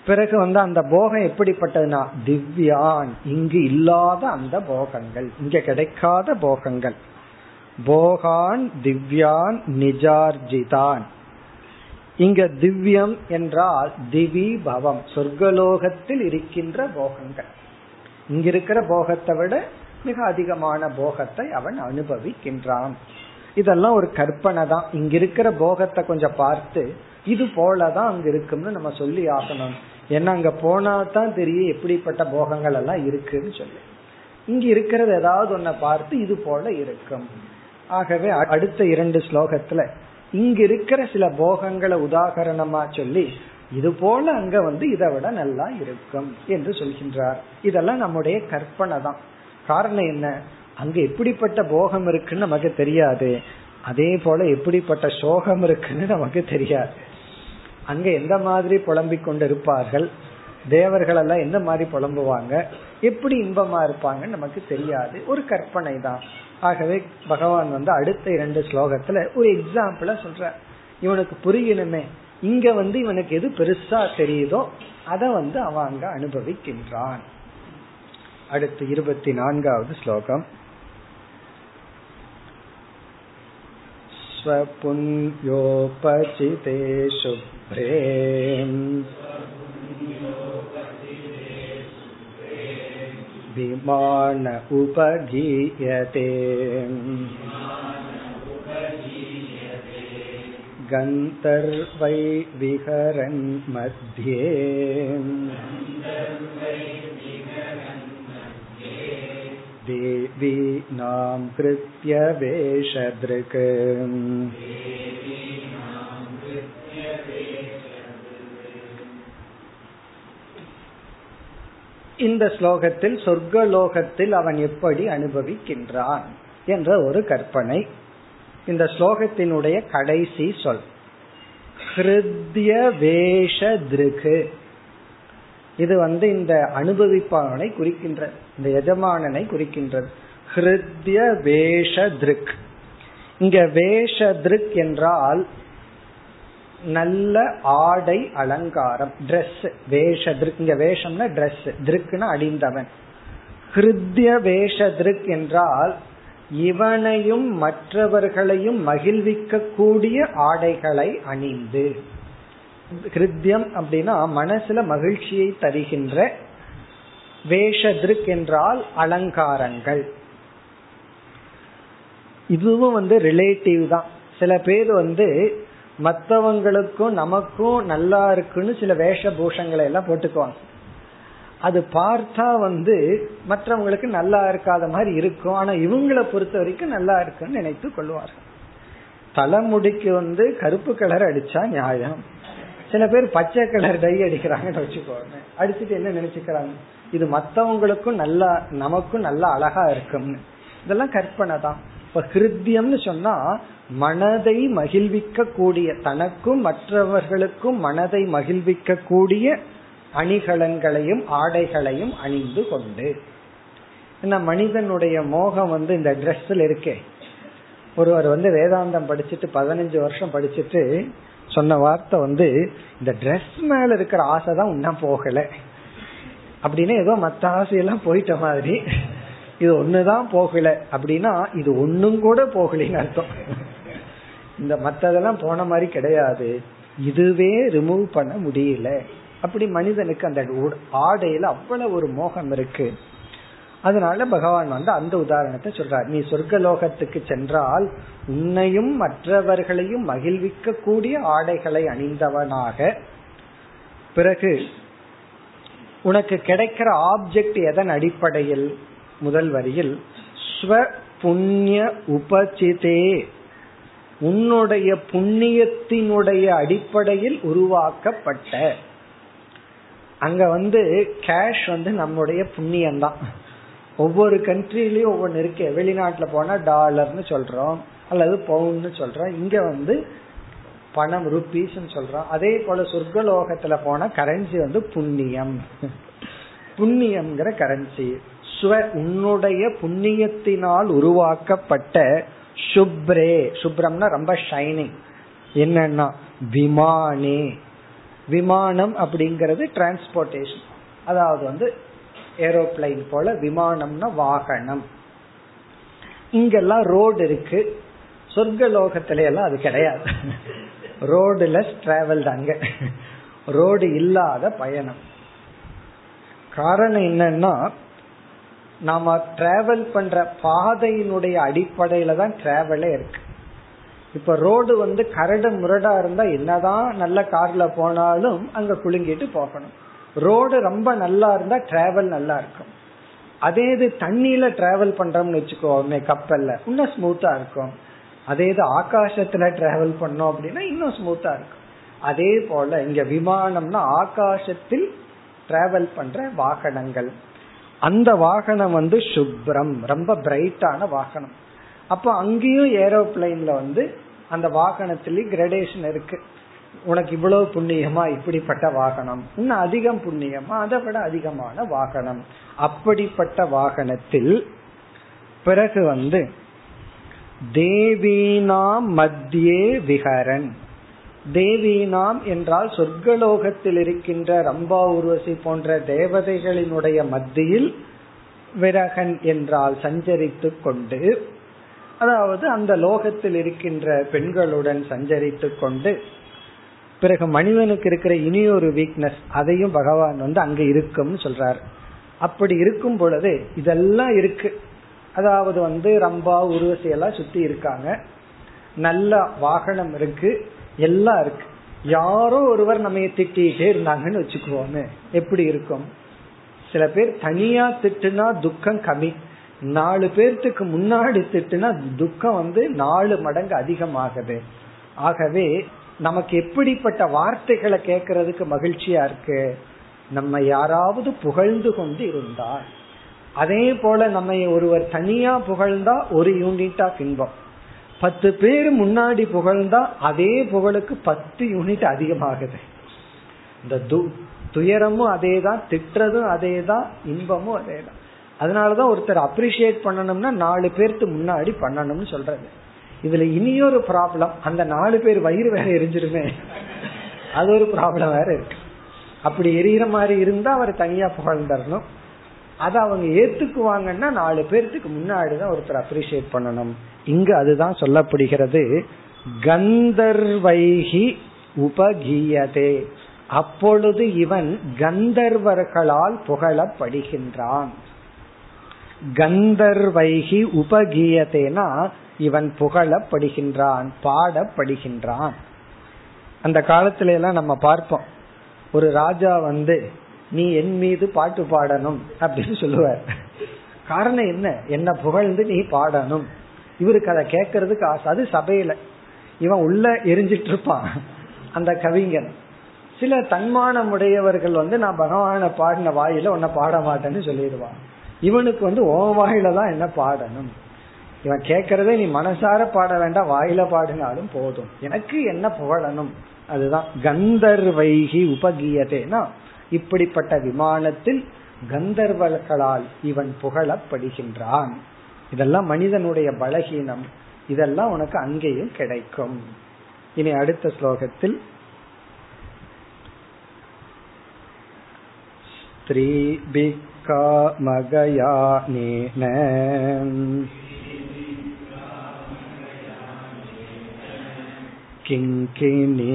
பிறகு வந்து அந்த போகம் எப்படிப்பட்டதுன்னா திவ்யான் இங்கு இல்லாத அந்த போகங்கள் இங்க கிடைக்காத போகங்கள். போகான் திவ்யான் நிஜார்ஜிதான். இங்க திவ்யம் என்றால் திவி பவம் சொர்க்கலோகத்தில் இருக்கின்ற போகங்கள். இங்க இருக்கிற போகத்தை விட மிக அதிகமான போகத்தை அவன் அனுபவிக்கின்றான். இதெல்லாம் ஒரு கற்பனை தான். இங்க இருக்கிற போகத்தை கொஞ்சம் பார்த்து இது போலதான் அங்க இருக்கும்னு நம்ம சொல்லி ஆகணும். ஏன்னா அங்க போனா தான் தெரியும் எப்படிப்பட்ட போகங்கள் எல்லாம் இருக்குன்னு சொல்லி. இங்க இருக்கிறது ஏதாவது ஒன்ன பார்த்து இது போல இருக்கும். ஆகவே அடுத்த இரண்டு ஸ்லோகத்துல இங்க இருக்கிற சில போகங்களை உதாகரணமா சொல்லி இது போல அங்க வந்து இதை விட நல்லா இருக்கும் என்று சொல்கின்றார். இதெல்லாம் நம்முடைய கற்பனை தான். காரணம் என்ன? அங்க எப்படிப்பட்ட போகம் இருக்குன்னு நமக்கு தெரியாது. அதே போல எப்படிப்பட்ட சோகம் இருக்குன்னு நமக்கு தெரியாது. அங்க எந்த மாதிரி புலம்பிக் கொண்டு இருப்பார்கள் தேவர்கள் எல்லாம் எந்த மாதிரி புலம்புவாங்க? எப்படி இன்பமா இருப்பாங்கன்னு நமக்கு தெரியாது. ஒரு கற்பனை தான் ஆகவே பகவான் வந்து அடுத்த இரண்டு ஸ்லோகத்துல ஒரு எக்ஸாம்பிள சொல்ற இவனுக்கு புரியணுமே. இங்க வந்து இவனுக்கு எது பெருசா தெரியுதோ அத வந்து அவன் அங்க அனுபவிக்கின்றான். அடுத்து இருபத்தி நான்காவது ஸ்லோகம். स्वपुण्योपचिते शुभ्रे विमान उपगीयते गन्तर्वै विहरन् मध्ये देवीनां कृत्य वेषदृक् இந்த ஸ்லோகத்தில் சொர்க்கலோகத்தில் அவன் எப்படி அனுபவிக்கின்றான் என்ற ஒரு கற்பனை இந்த ஸ்லோகத்தினுடைய கடைசி சொல் ஹிருத்ய வேஷ திருகு இது வந்து இந்த அனுபவிப்பாளனை குறிக்கின்றது இந்த எஜமானனை குறிக்கின்றது ஹிருத்ய வேஷ திருக் இங்க வேஷ திருக் என்றால் நல்ல ஆடை அலங்காரம் ட்ரெஸ் வேஷ திருக் இங்க வேஷம்னா ட்ரெஸ் திருக்குன்னா அழிந்தவன் ஹிருத்ய வேஷ திருக் என்றால் இவனையும் மற்றவர்களையும் மகிழ்விக்க கூடிய ஆடைகளை அணிந்து. ஹிருத்யம் அப்படின்னா மனசுல மகிழ்ச்சியை தருகின்ற வேஷதிருக் என்றால் அலங்காரங்கள். இதுவும் வந்து ரிலேட்டிவ் தான். சில பேர் வந்து மற்றவங்களுக்கும் நமக்கும் நல்லா இருக்குன்னு சில வேஷபூஷங்களை எல்லாம் போட்டுக்குவாங்க. அது பார்த்தா வந்து மற்றவங்களுக்கு நல்லா இருக்காத மாதிரி இருக்கும். ஆனா இவங்களை பொறுத்த வரைக்கும் நல்லா இருக்குன்னு நினைத்து கொள்வார்கள். தலைமுடிக்கு வந்து கருப்பு கலர் அடிச்சா நியாயம். சில பேர் பச்சை கலர் டை அடிக்கிறாங்கன்னு வச்சுக்கோங்க. அடிச்சுட்டு என்ன நினைச்சுக்கிறாங்க? இது மத்தவங்களுக்கும் நல்லா நமக்கும் நல்லா அழகா இருக்கும்னு. இதெல்லாம் கற்பனை தான். இப்ப ஹிருத்தியம்னு சொன்னா மனதை மகிழ்விக்க கூடிய தனக்கும் மற்றவர்களுக்கும் மனதை மகிழ்விக்க கூடிய அணிகலன்களையும் ஆடைகளையும் அணிந்து கொண்டு. என்ன மனிதனுடைய மோகம் வந்து இந்த ட்ரெஸ்ல இருக்கே. ஒருவர் வந்து வேதாந்தம் படிச்சுட்டு பதினஞ்சு வருஷம் படிச்சுட்டு சொன்ன வார்த்தை வந்து இந்த ட்ரெஸ் மேல இருக்கிற ஆசை தான் இன்னும் போகல. அப்படின்னு ஏதோ மத்த ஆசையெல்லாம் போயிட்ட மாதிரி. இது ஒண்ணுதான் போகல அப்படின்னா இது ஒண்ணும் கூட போகலின்னு அர்த்தம். இந்த மத்ததெல்லாம் போன மாதிரி கிடையாது. இதுவே ரிமூவ் பண்ண முடியல. அப்படி மனிதனுக்கு அந்த ஆடையில அவ்வளவு ஒரு மோகம் இருக்கு. அதனால பகவான் வந்து அந்த உதாரணத்தை சொல்றார். நீ சொர்க்கலோகத்துக்கு சென்றால் உன்னையும் மற்றவர்களையும் மகிழ்விக்க கூடிய ஆடைகளை அணிந்தவனாக பிறகு உனக்கு கிடைக்கிற ஆப்ஜெக்ட் எதன் அடிப்படையில்? முதல் வரியில் ஸ்வ புண்ணிய உபசிதே. உன்னுடைய புண்ணியத்தினுடைய அடிப்படையில் உருவாக்கப்பட்ட. அங்க வந்து கேஷ் வந்து நம்முடைய புண்ணியம் தான் ஒவ்வொரு கண்ட்ரிலயும் ஒவ்வொன்று இருக்கு. வெளிநாட்டுல போனா டாலர்னு சொல்றோம். அல்லது பவுன்னு சொல்றோம். இங்க வந்து பணம் ருபீஸ் சொல்றோம். அதே போல சொர்க்கலோகத்துல போனா கரன்சி வந்து புண்ணியம். புண்ணியம்ங்கிற கரன்சி ஸ்வ உன்னுடைய புண்ணியத்தினால் உருவாக்கப்பட்ட சுப்ரே. சுப்ரம்னா ரொம்ப ஷைனிங் என்னன்னா விமானே. விமானம் அப்படிங்கிறது டிரான்ஸ்போர்டேஷன் அதாவது வந்து ஏரோப்ளைன் போல விமானம்னா வாகனம். இங்கெல்லாம் ரோடு இருக்கு. சொர்க்க லோகத்தில எல்லாம் அது கிடையாது. ரோடுலெஸ் டிராவல் தாங்க ரோடு இல்லாத பயணம். காரணம் என்னன்னா நாம டிராவல் பண்ற பாதையினுடைய அடிப்படையில தான் டிராவலே இருக்கு. இப்ப ரோடு வந்து கரடு முரடா இருந்தா என்னதான் நல்ல கார்ல போனாலும் அங்க குலுங்கிட்டு போகணும். ரோடு ரொம்ப நல்லா இருந்தா டிராவல் நல்லா இருக்கும். அதே இது தண்ணியில டிராவல் பண்றோம்னு வச்சுக்கோமே கப்பல்ல இன்னும் ஸ்மூத்தா இருக்கும். அதே இது ஆகாசத்துல டிராவல் பண்ணோம் அப்படின்னா இன்னும் ஸ்மூத்தா இருக்கும். அதே போல இங்க விமானம்னா ஆகாசத்தில் டிராவல் பண்ற வாகனங்கள். அந்த வாகனம் வந்து சுப்ரம் ரொம்ப பிரைட்டான வாகனம். அப்ப அங்கேயும் ஏரோபிளைன்ல வந்து அந்த வாகனத்திலேயே கிரடேஷன் இருக்கு. உனக்கு இவ்வளவு புண்ணியமா இப்படிப்பட்ட வாகனம். இன்னும் அதிகம் புண்ணியமா அதை விட அதிகமான வாகனம். அப்படிப்பட்ட வாகனத்தில் பிறகு வந்து தேவீனாம் மத்தியே விஹரன். தேவீனாம் என்றால் சொர்க்கலோகத்தில் இருக்கின்ற ரம்பா உருவசி போன்ற தேவதைகளினுடைய மத்தியில் விரகன் என்றால் சஞ்சரித்து கொண்டு அதாவது அந்த லோகத்தில் இருக்கின்ற பெண்களுடன் சஞ்சரித்து கொண்டு பிறகு மனிதனுக்கு இருக்கிற இனியொரு வீக்னஸ் அதையும் பகவான் வந்து அங்க இருக்கும்னு சொல்றார். அப்படி இருக்கும் பொழுது இதெல்லாம் இருக்கு. அதாவது வந்து ரம்பா உருவசி எல்லாம் சுத்தி இருக்காங்க. நல்ல வாகனம் இருக்கு. எல்லாம் இருக்கு. யாரோ ஒருவர் நம்ம திட்டிகிட்டே இருந்தாங்கன்னு வச்சுக்குவோமே. எப்படி இருக்கும்? சில பேர் தனியா திட்டுனா துக்கம் கம்மி. நாலு பேர்த்துக்கு முன்னாடி திட்டுனா துக்கம் வந்து நாலு மடங்கு அதிகமாகுது ஆகவே நமக்கு எப்படிப்பட்ட வார்த்தைகளை கேட்கறதுக்கு மகிழ்ச்சியா இருக்கு? நம்ம யாராவது புகழ்ந்து கொண்டு இருந்தால். அதே போல நம்ம ஒருவர் தனியா புகழ்ந்தா ஒரு யூனிட்டா இன்பம் பத்து பேர் முன்னாடி புகழ்ந்தா அதே புகழுக்கு பத்து யூனிட் அதிகமாகுது. இந்த துயரமும் அதே தான் திட்டுறதும் அதே தான் இன்பமும் அதே தான் அதனாலதான் ஒருத்தர் அப்ரிசியேட் பண்ணணும்னா நாலு பேர்த்து முன்னாடி பண்ணணும்னு சொல்றது. இதுல இனியொரு ப்ராப்ளம் அந்த நாலு பேர் வயிறு வேற எரிஞ்சிருமே. அது ஒரு ப்ராப்ளம் வேற இருக்கு. அப்படி எரியற மாதிரி இருந்தா அவர் தனியா புகழ்ந்துடணும் அதை அவங்க ஏத்துக்குவாங்கன்னா நாலு பேர்த்துக்கு முன்னாடிதான் ஒருத்தர் அப்ரிசியேட் பண்ணணும். இங்கு அதுதான் சொல்லப்படுகிறது. கந்தர்வைகி உபகீயதே. அப்பொழுது இவன் கந்தர்வர்களால் புகழப்படுகின்றான். கந்தர்வைகி உபகீயத்தேனா இவன் புகழப்படுகின்றான் பாடப்படுகின்றான். அந்த காலத்துல எல்லாம் நம்ம பார்ப்போம். ஒரு ராஜா வந்து நீ என் மீது பாட்டு பாடணும் அப்படின்னு சொல்லுவார். காரணம் என்ன? என்ன புகழ்ந்து நீ பாடணும். இவருக்கு அதை கேட்கறதுக்கு ஆசை. அது சபையில. இவன் உள்ள எரிஞ்சிட்டு இருப்பான். அந்த கவிஞன். சில தன்மானம் உடையவர்கள் வந்து நான் பகவான பாடின வாயில உன்னை பாட மாட்டேன்னு சொல்லிடுவான். இவனுக்கு வந்து ஓ வாயில தான் என்ன பாடணும்? இவன் கேட்கறதே நீ மனசார பாட வேண்டாம் வாயில பாடினாலும் போதும். எனக்கு என்ன புகழணும்? அதுதான் கந்தர்வைகி உபகீயதேனா? இப்படிப்பட்ட விமானத்தில் கந்தர்வர்களால் இவன் புகழப்படுகின்றான். இதெல்லாம் மனிதனுடைய பலகீனம் இதெல்லாம் உனக்கு அங்கேயும் கிடைக்கும் இனி அடுத்த ஸ்லோகத்தில் ஸ்திரீபிக்காமகயானேன किङ्किणी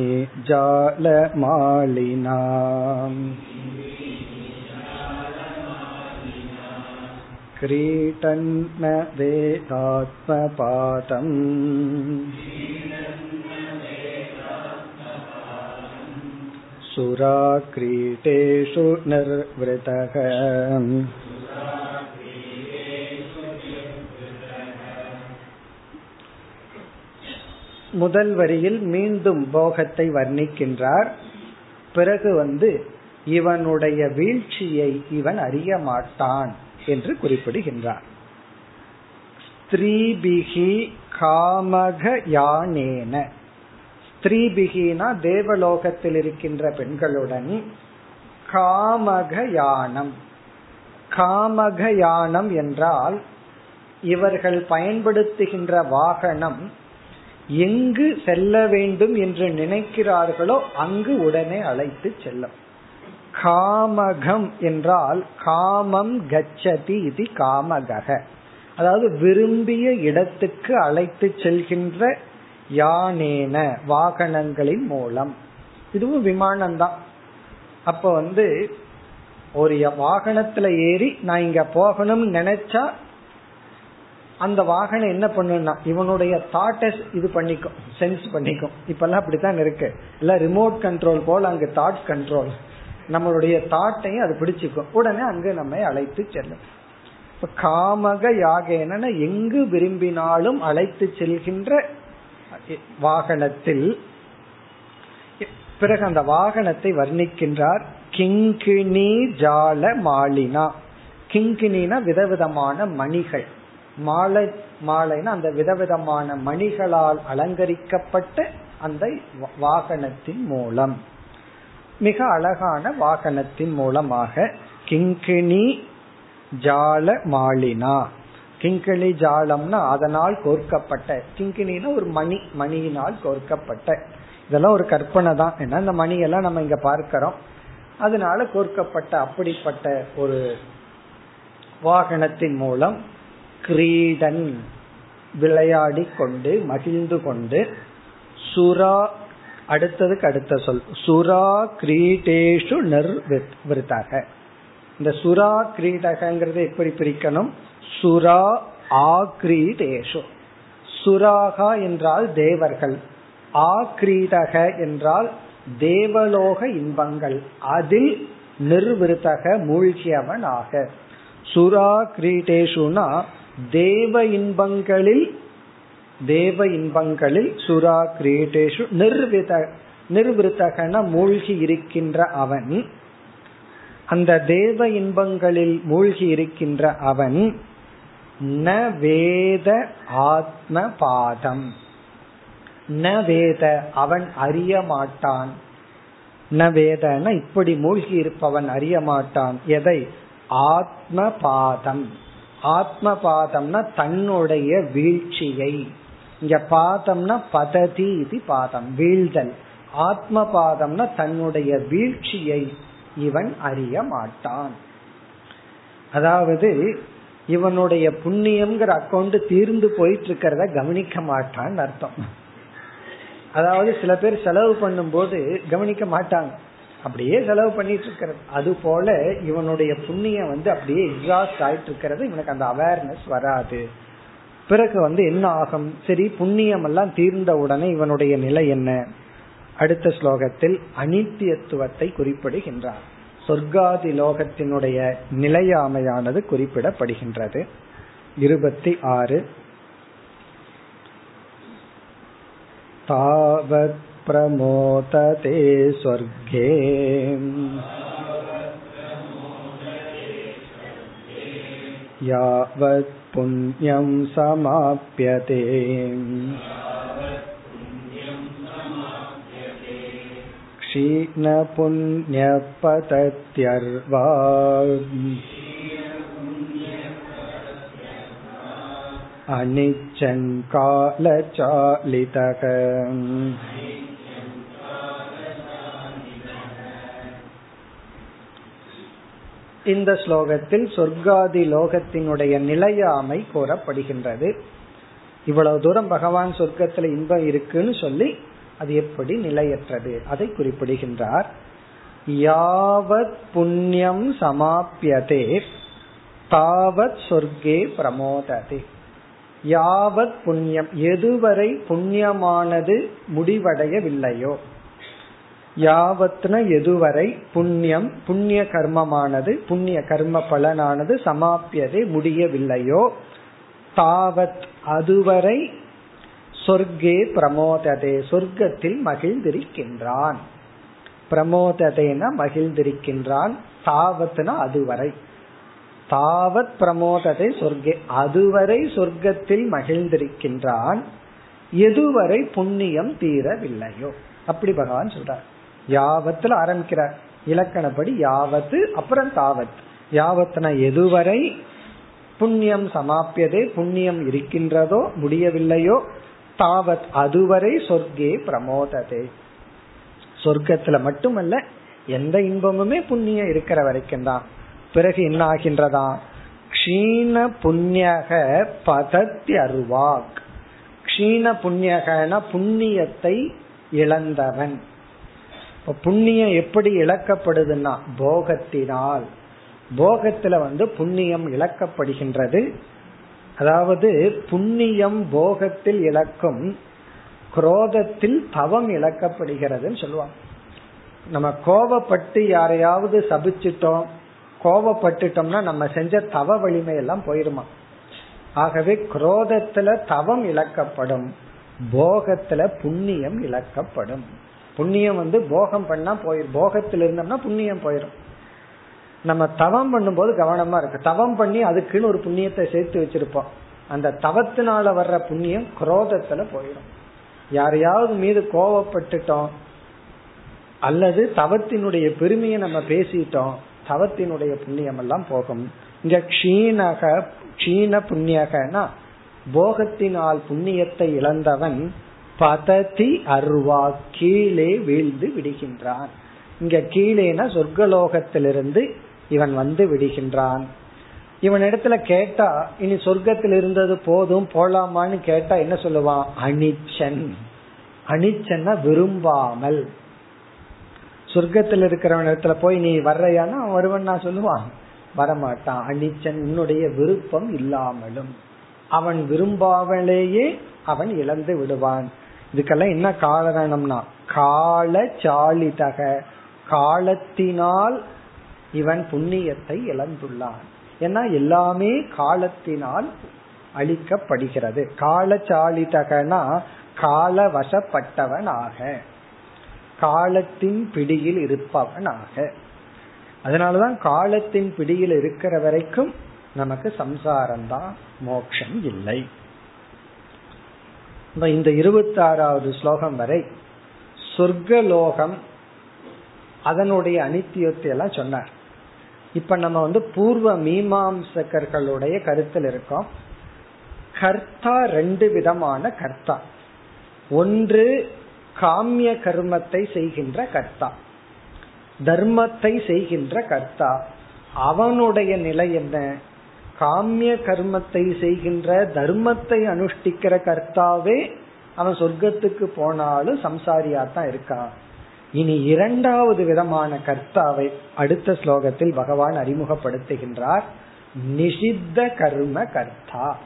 जालमालिनाम् क्रीटन्न वेदात्मपातम् सुराक्रीटेषु निर्वृतः முதல் வரியில் மீண்டும் போகத்தை வர்ணிக்கின்றார் பிறகு வந்து இவனுடைய வீழ்ச்சியை இவன் அறிய மாட்டான் என்று குறிப்பிடுகின்றார். ஸ்திரீபிகி காமக யானேன. ஸ்திரீபிகினா தேவலோகத்தில் இருக்கின்ற பெண்களுடன் காமக யானம். காமக யானம் என்றால் இவர்கள் பயன்படுத்துகின்ற வாகனம் எங்கு செல்ல வேண்டும் என்று நினைக்கிறார்களோ அங்கு உடனே அழைத்து செல்லும். காமகம் என்றால் காமம் கச்சதி இது காமகக. அதாவது விரும்பிய இடத்துக்கு அழைத்து செல்கின்ற யானேன வாகனங்களின் மூலம். இதுவும் விமானம்தான். அப்ப வந்து ஒரு வாகனத்துல ஏறி நான் இங்க போகணும்னு நினைச்சா அந்த வாகனம் என்ன பண்ணுன்னா இவனுடைய தாட்டை இது பண்ணிக்கும் சென்ஸ் பண்ணிக்கும். இப்பெல்லாம் அப்படித்தான் இருக்கு. இல்ல ரிமோட் கண்ட்ரோல் போல் அங்க தாட் கண்ட்ரோல் நம்மளுடைய தாட்டையும் அது பிடிச்சுக்கும். உடனே அங்கு நம்மை அழைத்து செல்லும். காமக யாகேன எங்கு விரும்பினாலும் அழைத்து செல்கின்ற வாகனத்தில் பிறகு அந்த வாகனத்தை வர்ணிக்கின்றார் கிங்கினி ஜால மாலினா. கிங்கினா விதவிதமான மணிகள். மாலை மாலைனா அந்த விதவிதமான மணிகளால் அலங்கரிக்கப்பட்ட அந்த வாகனத்தின் மூலம். மிக அழகான வாகனத்தின் மூலமாக கிங்கிணி ஜால மாலினா கிங்கிணி ஜாலம்னா அதனால் கோர்க்கப்பட்ட கிங்கிணினா ஒரு மணி மணியினால் கோர்க்கப்பட்ட. இதெல்லாம் ஒரு கற்பனை தான். ஏன்னா இந்த மணியெல்லாம் நம்ம இங்க பார்க்கிறோம். அதனால கோர்க்கப்பட்ட அப்படிப்பட்ட ஒரு வாகனத்தின் மூலம் கிரீடன் விளையாடி கொண்டு மகிழ்ந்து கொண்டு சுரா அடுத்ததுக்கு அடுத்த சொல். சுரா கிரீடேஷு நிர்விருத்தக இந்த சுரா கிரீடகங்கிறத எப்படி பிரிக்கணும்? சுரா ஆக்ரீடேஷு. சுராகா என்றால் தேவர்கள். ஆக்ரீடக என்றால் தேவலோக இன்பங்கள். அதில் நிர்விருத்தக மூழ்கியவனாக. சுரா கிரீடேஷுனா தேவ இன்பங்களில் தேவ இன்பங்களில் சுரா கிரீடேஷு நிர்வித நிர்விருத்தகன மூழ்கி இருக்கின்ற அவன். அந்த தேவ இன்பங்களில் மூழ்கி இருக்கின்ற அவன் ந வேத ஆத்ம பாதம். ந வேத அவன் அறிய மாட்டான். ந வேதன இப்படி மூழ்கி இருப்பவன் அறிய மாட்டான். எதை? ஆத்ம பாதம். ஆத்ம பாதம்னா தன்னுடைய வீழ்ச்சியை. இங்க பாதம்னா பததி இது பாதம் வீழ்தல். ஆத்ம பாதம்னா தன்னுடைய வீழ்ச்சியை இவன் அறிய மாட்டான். அதாவது இவனுடைய புண்ணியம்ங்கிற அக்கௌண்ட் தீர்ந்து போயிட்டு இருக்கிறத கவனிக்க மாட்டான்னு அர்த்தம். அதாவது சில பேர் செலவு பண்ணும்போது கவனிக்க மாட்டாங்க. அப்படியே செலவு பண்ணிட்டு இருக்கிறது அது போல இவனுடைய புண்ணியம் வந்து அப்படியே எக்ஸாஸ்ட் ஆயிட்டு இருக்கிறது இவனுக்கு அந்த அவேர்னஸ் வராது. பிறகு வந்து என்ன ஆகும் சரி புண்ணியம் எல்லாம் தீர்ந்த உடனே இவனுடைய நிலை என்ன அடுத்த ஸ்லோகத்தில் அனித்தியத்துவத்தை குறிப்பிடுகின்றார் சொர்க்காதி லோகத்தினுடைய நிலையாமையானது குறிப்பிடப்படுகின்றது இருபத்தி ஆறு तावत् प्रमोदते स्वर्गे यावत् पुण्यं समाप्यते क्षीणपुण्यपतत्यर्वा अनिच्छङ्कालचालितः இந்த ஸ்லோகத்தில் சொர்க்காதி லோகத்தினுடைய நிலையாமை கூறப்படுகின்றது. இவ்வளவு தூரம் பகவான் சொர்க்கத்துல இன்பம் இருக்குன்னு சொல்லி அது எப்படி நிலையற்றது? அதை குறிப்பிடுகின்றார். யாவத் புண்ணியம் சமாப்பியதே தாவத் சொர்க்கே பிரமோததே. யாவத் புண்ணியம் எதுவரை புண்ணியமானது முடிவடையவில்லையோ யாவத்ன எதுவரை புண்ணியம் புண்ணிய கர்மமானது புண்ணிய கர்ம பலனானது சமாப்பியதை முடியவில்லையோ தாவத் அதுவரை சொர்க்கே பிரமோததே சொர்க்கத்தில் மகிழ்ந்திருக்கின்றான். பிரமோததேன மகிழ்ந்திருக்கின்றான் தாவத்னா அதுவரை. தாவத் பிரமோததை சொர்க்கே அதுவரை சொர்க்கத்தில் மகிழ்ந்திருக்கின்றான் எதுவரை புண்ணியம் தீரவில்லையோ. அப்படி பகவான் சொல்றார். யாவத்துல ஆரம்பிக்கிறார் இலக்கணப்படி யாவத்து அப்புறம் தாவத். யாவத்னா எதுவரை புண்ணியம் சமாப்பியதே புண்ணியம் இருக்கின்றதோ முடியவில்லையோ தாவத் அதுவரை சொர்க்கே பிரமோததே. சொர்க்கத்துல மட்டுமல்ல எந்த இன்பமுமே புண்ணியம் இருக்கிற வரைக்கும் தான். பிறகு என்ன ஆகின்றதா? க்ஷீண புண்ணியக பதத்தி அருவாக் க்ஷீண புண்ணியகன புண்ணியத்தை இழந்தவன். புண்ணியம் எப்படி இழக்கப்படுதுன்னா போகத்தினால். போகத்துல வந்து புண்ணியம் இழக்கப்படுகின்றது. அதாவது புண்ணியம் போகத்தில் இழக்கும் குரோதத்தில் தவம் இழக்கப்படுகிறதுன்னு சொல்லுவாங்க. நம்ம கோபப்பட்டு யாரையாவது சபிச்சிட்டோம் கோபப்பட்டுட்டோம்னா நம்ம செஞ்ச தவ வலிமை எல்லாம் போயிருமா? ஆகவே குரோதத்துல தவம் இழக்கப்படும் போகத்துல புண்ணியம் இழக்கப்படும். புண்ணியம் வந்து போகம் பண்ணா போயிடும் போகத்தில் இருந்தோம்னா புண்ணியம் போயிடும் நம்ம தவம் பண்ணும்போது கவனமா இருக்கு. தவம் பண்ணி அதுக்குன்னு ஒரு புண்ணியத்தை சேர்த்து வச்சிருப்போம். அந்த தவத்தினால வர்ற புண்ணியம் குரோதத்துல போயிடும் யாரையாவது மீது கோவப்பட்டுட்டோம் அல்லது தவத்தினுடைய பெருமையை நம்ம பேசிட்டோம் தவத்தினுடைய புண்ணியம் எல்லாம் போகும். இங்க க்ஷீணக க்ஷீண புண்ணியகனா போகத்தினால் புண்ணியத்தை இழந்தவன் பததி அருவா கீழே வீழ்ந்து விடுகின்றான். இங்க கீழேனா சொர்க்கலோகத்திலிருந்து இவன் வந்து விடுகின்றான். இவன் இடத்துல கேட்டா இனி சொர்க்கத்தில் இருந்தது போதும் போலாமான்னு கேட்டா என்ன சொல்லுவான்? அனிச்சன். அனிச்சன்னா விரும்பாமல். சொர்க்கத்தில் இருக்கிறவன் இடத்துல போய் நீ வர்றையானா? அவன் வருவன் நான் சொல்லுவான். வரமாட்டான். அனிச்சன் உன்னுடைய விருப்பம் இல்லாமலும். அவன் விரும்பாமலேயே அவன் இழந்து விடுவான். இதுக்கெல்லாம் என்ன காரணம்னா கால சாலிதக காலத்தினால் இவன் புண்ணியத்தை இழந்துள்ளான். ஏன்னா எல்லாமே காலத்தினால் அளிக்கப்படுகிறது காலச்சாலிதகனா கால வசப்பட்டவனாக காலத்தின் பிடியில் இருப்பவனாக. அதனாலதான் காலத்தின் பிடியில் இருக்கிற வரைக்கும் நமக்கு சம்சாரம்தான் மோட்சம் இல்லை. இந்த இருபத்தி ஆறாவது ஸ்லோகம் வரை சொர்க்கலோகம் அதனுடைய அனித்தியத்தை எல்லாம் சொன்னார். இப்ப நம்ம வந்து பூர்வ மீமாம்சகர்களுடைய கருத்தில் இருக்கோம். கர்த்தா ரெண்டு விதமான கர்த்தா. ஒன்று காமிய கர்மத்தை செய்கின்ற கர்த்தா. தர்மத்தை செய்கின்ற கர்த்தா. அவனுடைய நிலை என்ன? காமிய கர்மத்தை செய்கின்ற தர்மத்தை அனுஷ்டிக்கிற கர்த்தாவே அவன் சொர்க்கத்துக்கு போனாலும் சம்சாரியா தான் இருக்கான். இனி இரண்டாவது விதமான கர்த்தாவை அடுத்த ஸ்லோகத்தில் பகவான் அறிமுகப்படுத்துகின்றார். நிஷித்த கர்ம கர்த்தா.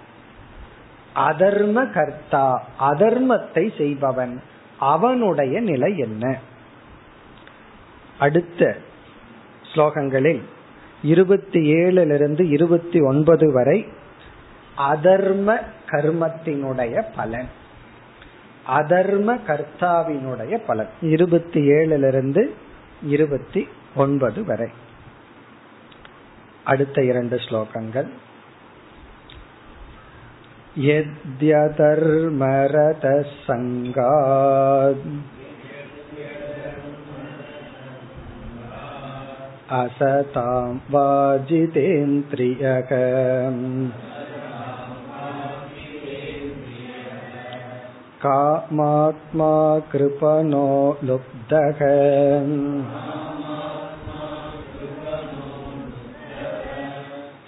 அதர்ம கர்த்தா அதர்மத்தை செய்பவன். அவனுடைய நிலை என்ன? அடுத்த ஸ்லோகங்களில் இருபத்தி ஏழிலிருந்து இருபத்தி ஒன்பது வரை அதர்ம கர்மத்தினுடைய பலன் அதர்ம கர்த்தாவினுடைய பலன் இருபத்தி ஏழிலிருந்து இருபத்தி ஒன்பது வரை அடுத்த இரண்டு ஸ்லோகங்கள் यद्यधर्मरतः सङ्गात् असतां वाजितेन्द्रियक कामात्मा कृपणो लुब्धः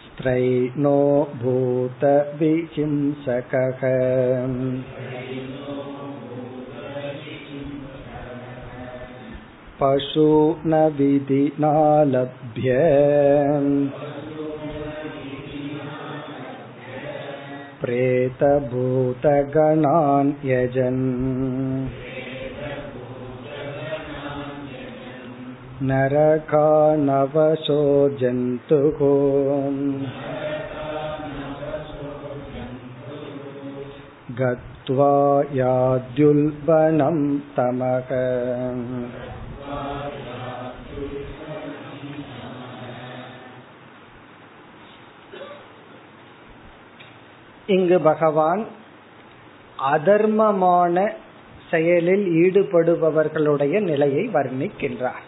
स्त्रैणो भूतविहिंसकः पशु न विधिना लभ्य प्रेतभूतगणान् यजन् नरकानवशो जन्तुः गत्वा याद्युल्बनं तमः இங்கு பகவான் அதர்மமான செயலில் ஈடுபடுபவர்களுடைய நிலையை வர்ணிக்கின்றார்.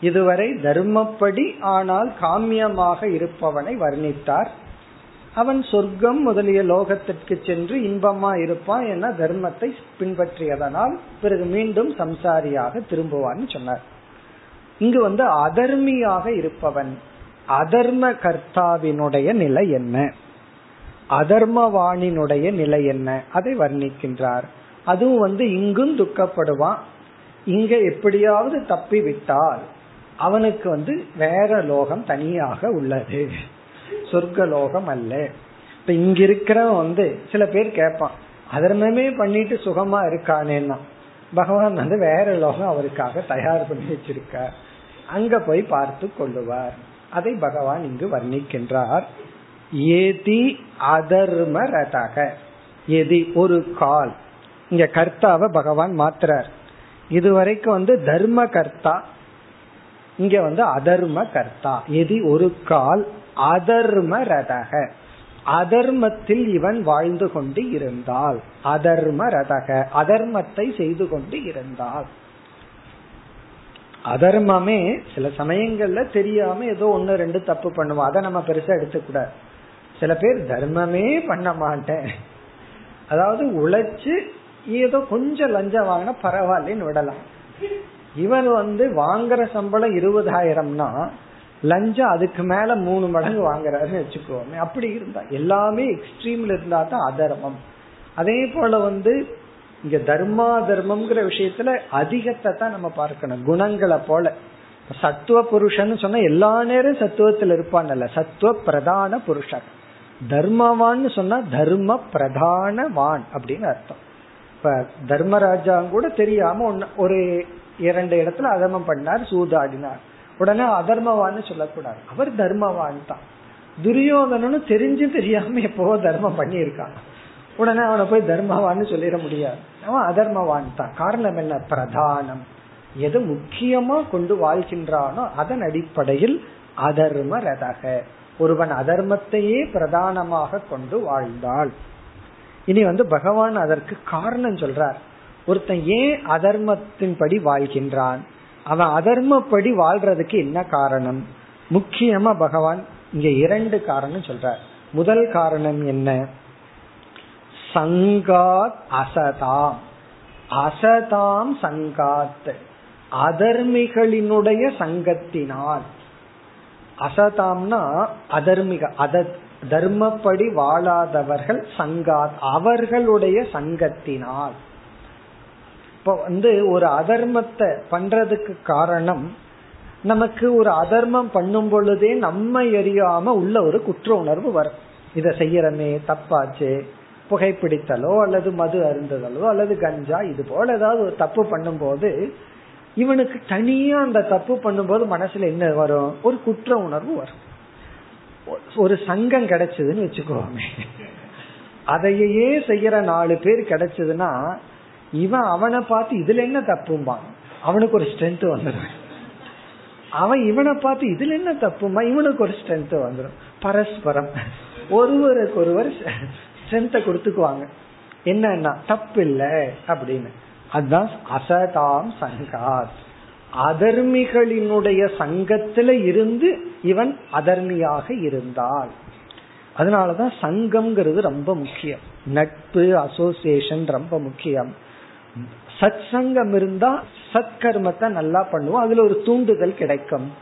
இதுவரை தர்மப்படி ஆனால் காமியமாக இருப்பவனை வர்ணித்தார். அவன் சொர்க்கம் முதலிய லோகத்திற்கு சென்று இன்பமா இருப்பான் என தர்மத்தை பின்பற்றியதனால் பிறகு மீண்டும் சம்சாரியாக திரும்புவான்னு சொன்னார். இங்கு வந்து அதர்மியாக இருப்பவன் அதர்ம கர்த்தாவினுடைய நிலை என்ன? அதர்மவாணினுடைய நிலை என்ன? அதை வர்ணிக்கின்றார். அதுவும் வந்து இங்கும் துக்கப்படுவான். இங்க எப்படியாவது தப்பி விட்டால் அவனுக்கு வந்து வேற லோகம் தனியாக உள்ளது. சொர்க்க லோகம் அல்ல. இப்ப இங்க இருக்கிறவன் வந்து சில பேர் கேட்பான் அதர்மமே பண்ணிட்டு சுகமா இருக்கானேன்னா? பகவான் வந்து வேற லோகம் அவருக்காக தயார் பண்ணி வச்சிருக்க அங்க போய் பார்த்து கொள்ளுவார். அதை பகவான் இங்கு வர்ணிக்கின்றார். ஏதி அதர்ம ரதக. எதி ஒரு கால். இங்க கர்த்தாவை பகவான் மாத்துறார். இதுவரைக்கும் வந்து தர்ம கர்த்தா இங்க வந்து அதர்ம கர்த்தா எதி ஒரு கால் அதர்ம ரதக. அதர்மத்தில் இவன் வாழ்ந்து கொண்டு இருந்தால் அதர்ம ரதக. அதர்மத்தை செய்து கொண்டு இருந்தால். அதர்மமே சில சமயங்கள்ல தெரியாம ஏதோ ஒன்னு ரெண்டு தப்பு பண்ணுவோம் அதை நம்ம பெருசா எடுத்துக்கூடாது. சில பேர் தர்மமே பண்ண மாட்டேன். அதாவது உழைச்சு ஏதோ கொஞ்சம் லஞ்சம் வாங்கினா பரவாயில்லன்னு விடலாம். இவன் வந்து வாங்குற சம்பளம் இருபதாயிரம்னா லஞ்சம் அதுக்கு மேல மூணு மடங்கு வாங்குறாருன்னு வச்சுக்கோமே. அப்படி இருந்தா எல்லாமே எக்ஸ்ட்ரீம்ல இருந்தா தான் அதர்மம். அதே போல வந்து இங்க தர்மா தர்மம்ங்கிற விஷயத்துல அதிகத்தை தான் நம்ம பார்க்கணும். குணங்களை போல. சத்துவ புருஷன் சொன்னா எல்லா நேரம் சத்துவத்தில் இருப்பான்ல சத்துவ பிரதான புருஷன். தர்மவான்னு சொன்னா தர்ம பிரதானவான் அப்படின்னு அர்த்தம். இப்ப தர்மராஜா கூட தெரியாம ஒரு இரண்டு இடத்துல அதர்மம் பண்ணார் சூதாடினார். உடனே அதர்மவான்னு சொல்லக்கூடாது. அவர் தர்மவான் தான். துரியோதனன்னு தெரிஞ்சு தெரியாம எப்போ தர்மம் பண்ணியிருக்கான் உடனே அவனை போய் தர்மவான்னு சொல்லிட முடியாது. அவன் அதர்மவான் தான். காரணம் என்ன? பிரதானம். எது முக்கியமா கொண்டு வாழ்கின்றானோ அதன் அடிப்படையில் அதர்ம ரதக ஒருவன் அதர்மத்தையே பிரதானமாக கொண்டு வாழ்ந்தாள். இனி வந்து பகவான் அதற்கு காரணம் சொல்றார். ஒருத்தன் ஏன் அதர்மத்தின்படி வாழ்கின்றான்? அவன் அதர்மப்படி வாழ்றதுக்கு என்ன காரணம்? முக்கியமா பகவான் இங்க இரண்டு காரணம் சொல்றார். முதல் காரணம் என்ன? சங்காத் அசதாம். அசதாம் சங்காத். அதர்மிகளினுடைய சங்கத்தினால் அசதாம்னா அதர்மிக அத தர்மப்படி வாழாதவர்கள் சங்கா அவர்களுடைய சங்கத்தினால். இப்போ வந்து ஒரு அதர்மத்தை பண்றதுக்கு காரணம் நமக்கு ஒரு அதர்மம் பண்ணும் பொழுதே நம்ம எரியாம உள்ள ஒரு குற்ற உணர்வு வரும். இதை செய்யறமே தப்பாச்சு புகைப்பிடித்தலோ அல்லது மது அருந்துதலோ அல்லது கஞ்சா இது போல ஏதாவது ஒரு தப்பு பண்ணும்போது இவனுக்கு தனியா அந்த தப்பு பண்ணும்போது மனசுல என்ன வரும்? ஒரு குற்ற உணர்வு வரும். ஒரு சங்கம் கிடைச்சதுன்னு வச்சுக்கோமே. அதையே செய்யற நாலு பேர் கிடைச்சதுன்னா இவன் அவனை பார்த்து இதுல என்ன தப்பும்பான்? அவனுக்கு ஒரு ஸ்ட்ரென்த் வந்துடும் அவன் இவனை பார்த்து இதுல என்ன தப்புமா இவனுக்கு ஒரு ஸ்ட்ரென்த் வந்துடும் பரஸ்பரம். ஒருவருக்கு ஒருவர் ஸ்ட்ரென்த்தை கொடுத்துக்குவாங்க. என்னன்னா தப்பு இல்லை அப்படின்னு. அதுதான் அசதாம் சங்காத். அதர்மிகளினுடைய சங்கத்துல இருந்து இவன் அதர்மியாக இருந்தால் அதனாலதான் சங்கம்ங்கிறது ரொம்ப முக்கியம். நட்பு அசோசியேஷன் ரொம்ப முக்கியம். சத் சங்கம் இருந்தா சத்கர்மத்தை நல்லா பண்ணுவோம். அதுல ஒரு தூண்டுதல் கிடைக்கும்.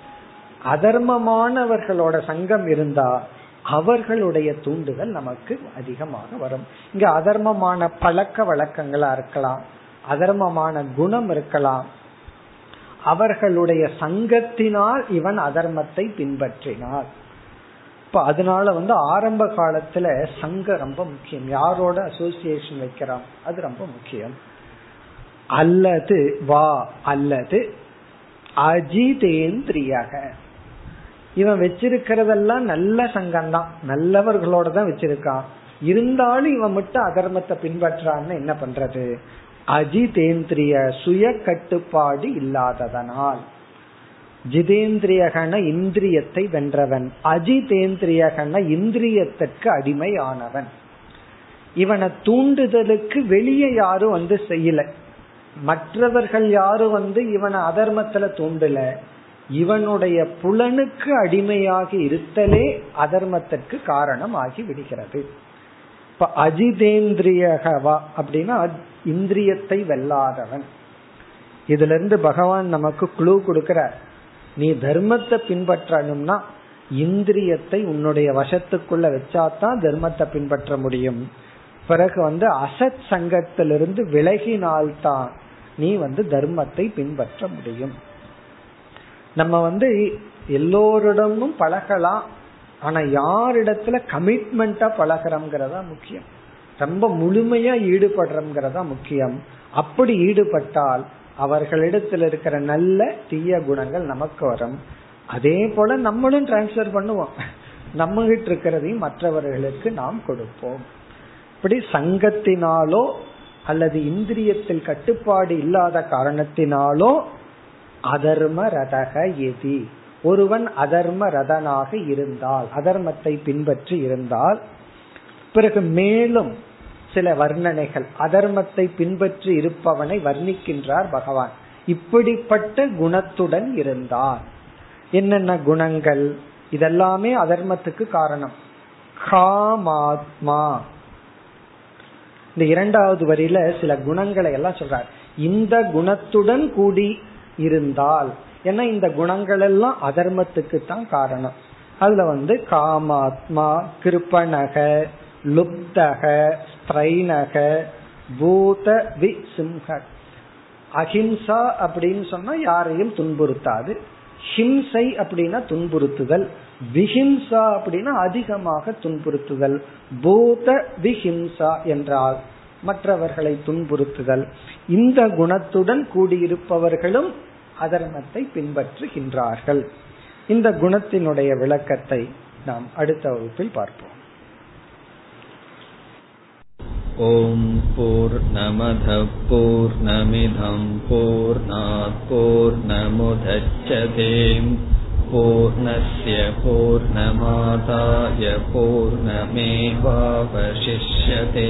அதர்மமானவர்களோட சங்கம் இருந்தா அவர்களுடைய தூண்டுதல் நமக்கு அதிகமாக வரும். இங்க அதர்மமான பழக்க வழக்கங்களா இருக்கலாம். அதர்மமான குணம் இருக்கலாம். அவர்களுடைய சங்கத்தினால் இவன் அதர்மத்தை பின்பற்றினார் இப்ப அதனால வந்து ஆரம்ப காலத்துல சங்கம் ரொம்ப முக்கியம். யாரோட அசோசியேஷன் வைக்கிறான்? அது ரொம்ப முக்கியம். அல்லது வா அல்லது அஜிதேந்திரியக. இவன் வச்சிருக்கிறதெல்லாம் நல்ல சங்கம் தான் நல்லவர்களோட தான் வச்சிருக்கான். இருந்தாலும் இவன் மட்டும் அதர்மத்தை பின்பற்றான்னு என்ன பண்றது? அஜிதேந்திரிய சுய கட்டுப்பாடு இல்லாததனால். ஜிதேந்திரியகன இந்திரியத்தை வென்றவன் அஜிதேந்திரியகன இந்திரியத்திற்கு அடிமையானவன். இவனை தூண்டுதலுக்கு வெளியே யாரும் வந்து செய்யல. மற்றவர்கள் யாரும் வந்து இவனை அதர்மத்துல தூண்டல. இவனுடைய புலனுக்கு அடிமையாகி இருத்தலே அதர்மத்திற்கு காரணம் ஆகி விடுகிறது. இப்ப அஜிதேந்திரியகவா அப்படின்னா இந்திரியத்தை வெல்லாதவன். இதுல இருந்து பகவான் நமக்கு குழு கொடுக்கிறார் நீ தர்மத்தை பின்பற்றணும்னா இந்திரியத்தை உன்னுடைய வசத்துக்குள்ள வச்சாதான் தர்மத்தை பின்பற்ற முடியும். பிறகு வந்து அசத் சங்கத்திலிருந்து விலகினால்தான் நீ வந்து தர்மத்தை பின்பற்ற முடியும். நம்ம வந்து எல்லோரிடமும் பழகலாம் ஆனா யாரிடத்துல கமிட்மெண்டா பழகிறோம்ங்கிறதா முக்கியம். ரொம்ப முழுமையா ஈடுபடுறோம்ங்கிறதா முக்கியம். அப்படி ஈடுபட்டால் அவர்களிடத்தில் இருக்கிற நல்ல தீய குணங்கள் நமக்கு வரும். அதே போல நம்மளும் டிரான்ஸ்பர் பண்ணுவோம். நம்ம கிட்ட இருக்கிறதையும் மற்றவர்களுக்கு நாம் கொடுப்போம். இப்படி சங்கத்தினாலோ அல்லது இந்திரியத்தில் கட்டுப்பாடு இல்லாத காரணத்தினாலோ அதர்ம ரதக எதி. ஒருவன் அதர்ம ரதனாக இருந்தால் அதர்மத்தை பின்பற்றி இருந்தால் பிறகு மேலும் சில வர்ணனைகள் அதர்மத்தை பின்பற்றி இருப்பவனை வர்ணிக்கின்றார் பகவான். இப்படிப்பட்ட குணத்துடன் இருந்தார். என்னென்ன குணங்கள்? இதெல்லாமே அதர்மத்துக்கு காரணம். காமாத்மா. இந்த இரண்டாவது வரியில சில குணங்களை எல்லாம் சொல்றார். இந்த குணத்துடன் கூடி இருந்தால் ஏன்னா இந்த குணங்கள் எல்லாம் அதர்மத்துக்கு தான் காரணம். அதுல வந்து காமாத்மா கிருப்பணக லுப்தக ஸ்திரைனக பூத வி சிம்ஹ அஹிம்சா அப்படின்னு சொன்னா யாரையும் துன்புறுத்தாது. ஹிம்சை அப்படின்னா துன்புறுத்துதல். விஹிம்சா அப்படின்னா அதிகமாக துன்புறுத்துதல். பூத விஹிம்சா என்றால் மற்றவர்களை துன்புறுத்துதல். இந்த குணத்துடன் கூடியிருப்பவர்களும் அதர்மத்தை பின்பற்றுகின்றார்கள் இந்த குணத்தினுடைய விளக்கத்தை நாம் அடுத்த வகுப்பில் பார்ப்போம் ॐ पूर्णमधपूर्णमिधं पूर्णात्पूर्णमुदच्छते पूर्णस्य पूर्णमादाय पूर्णमेवावशिष्यते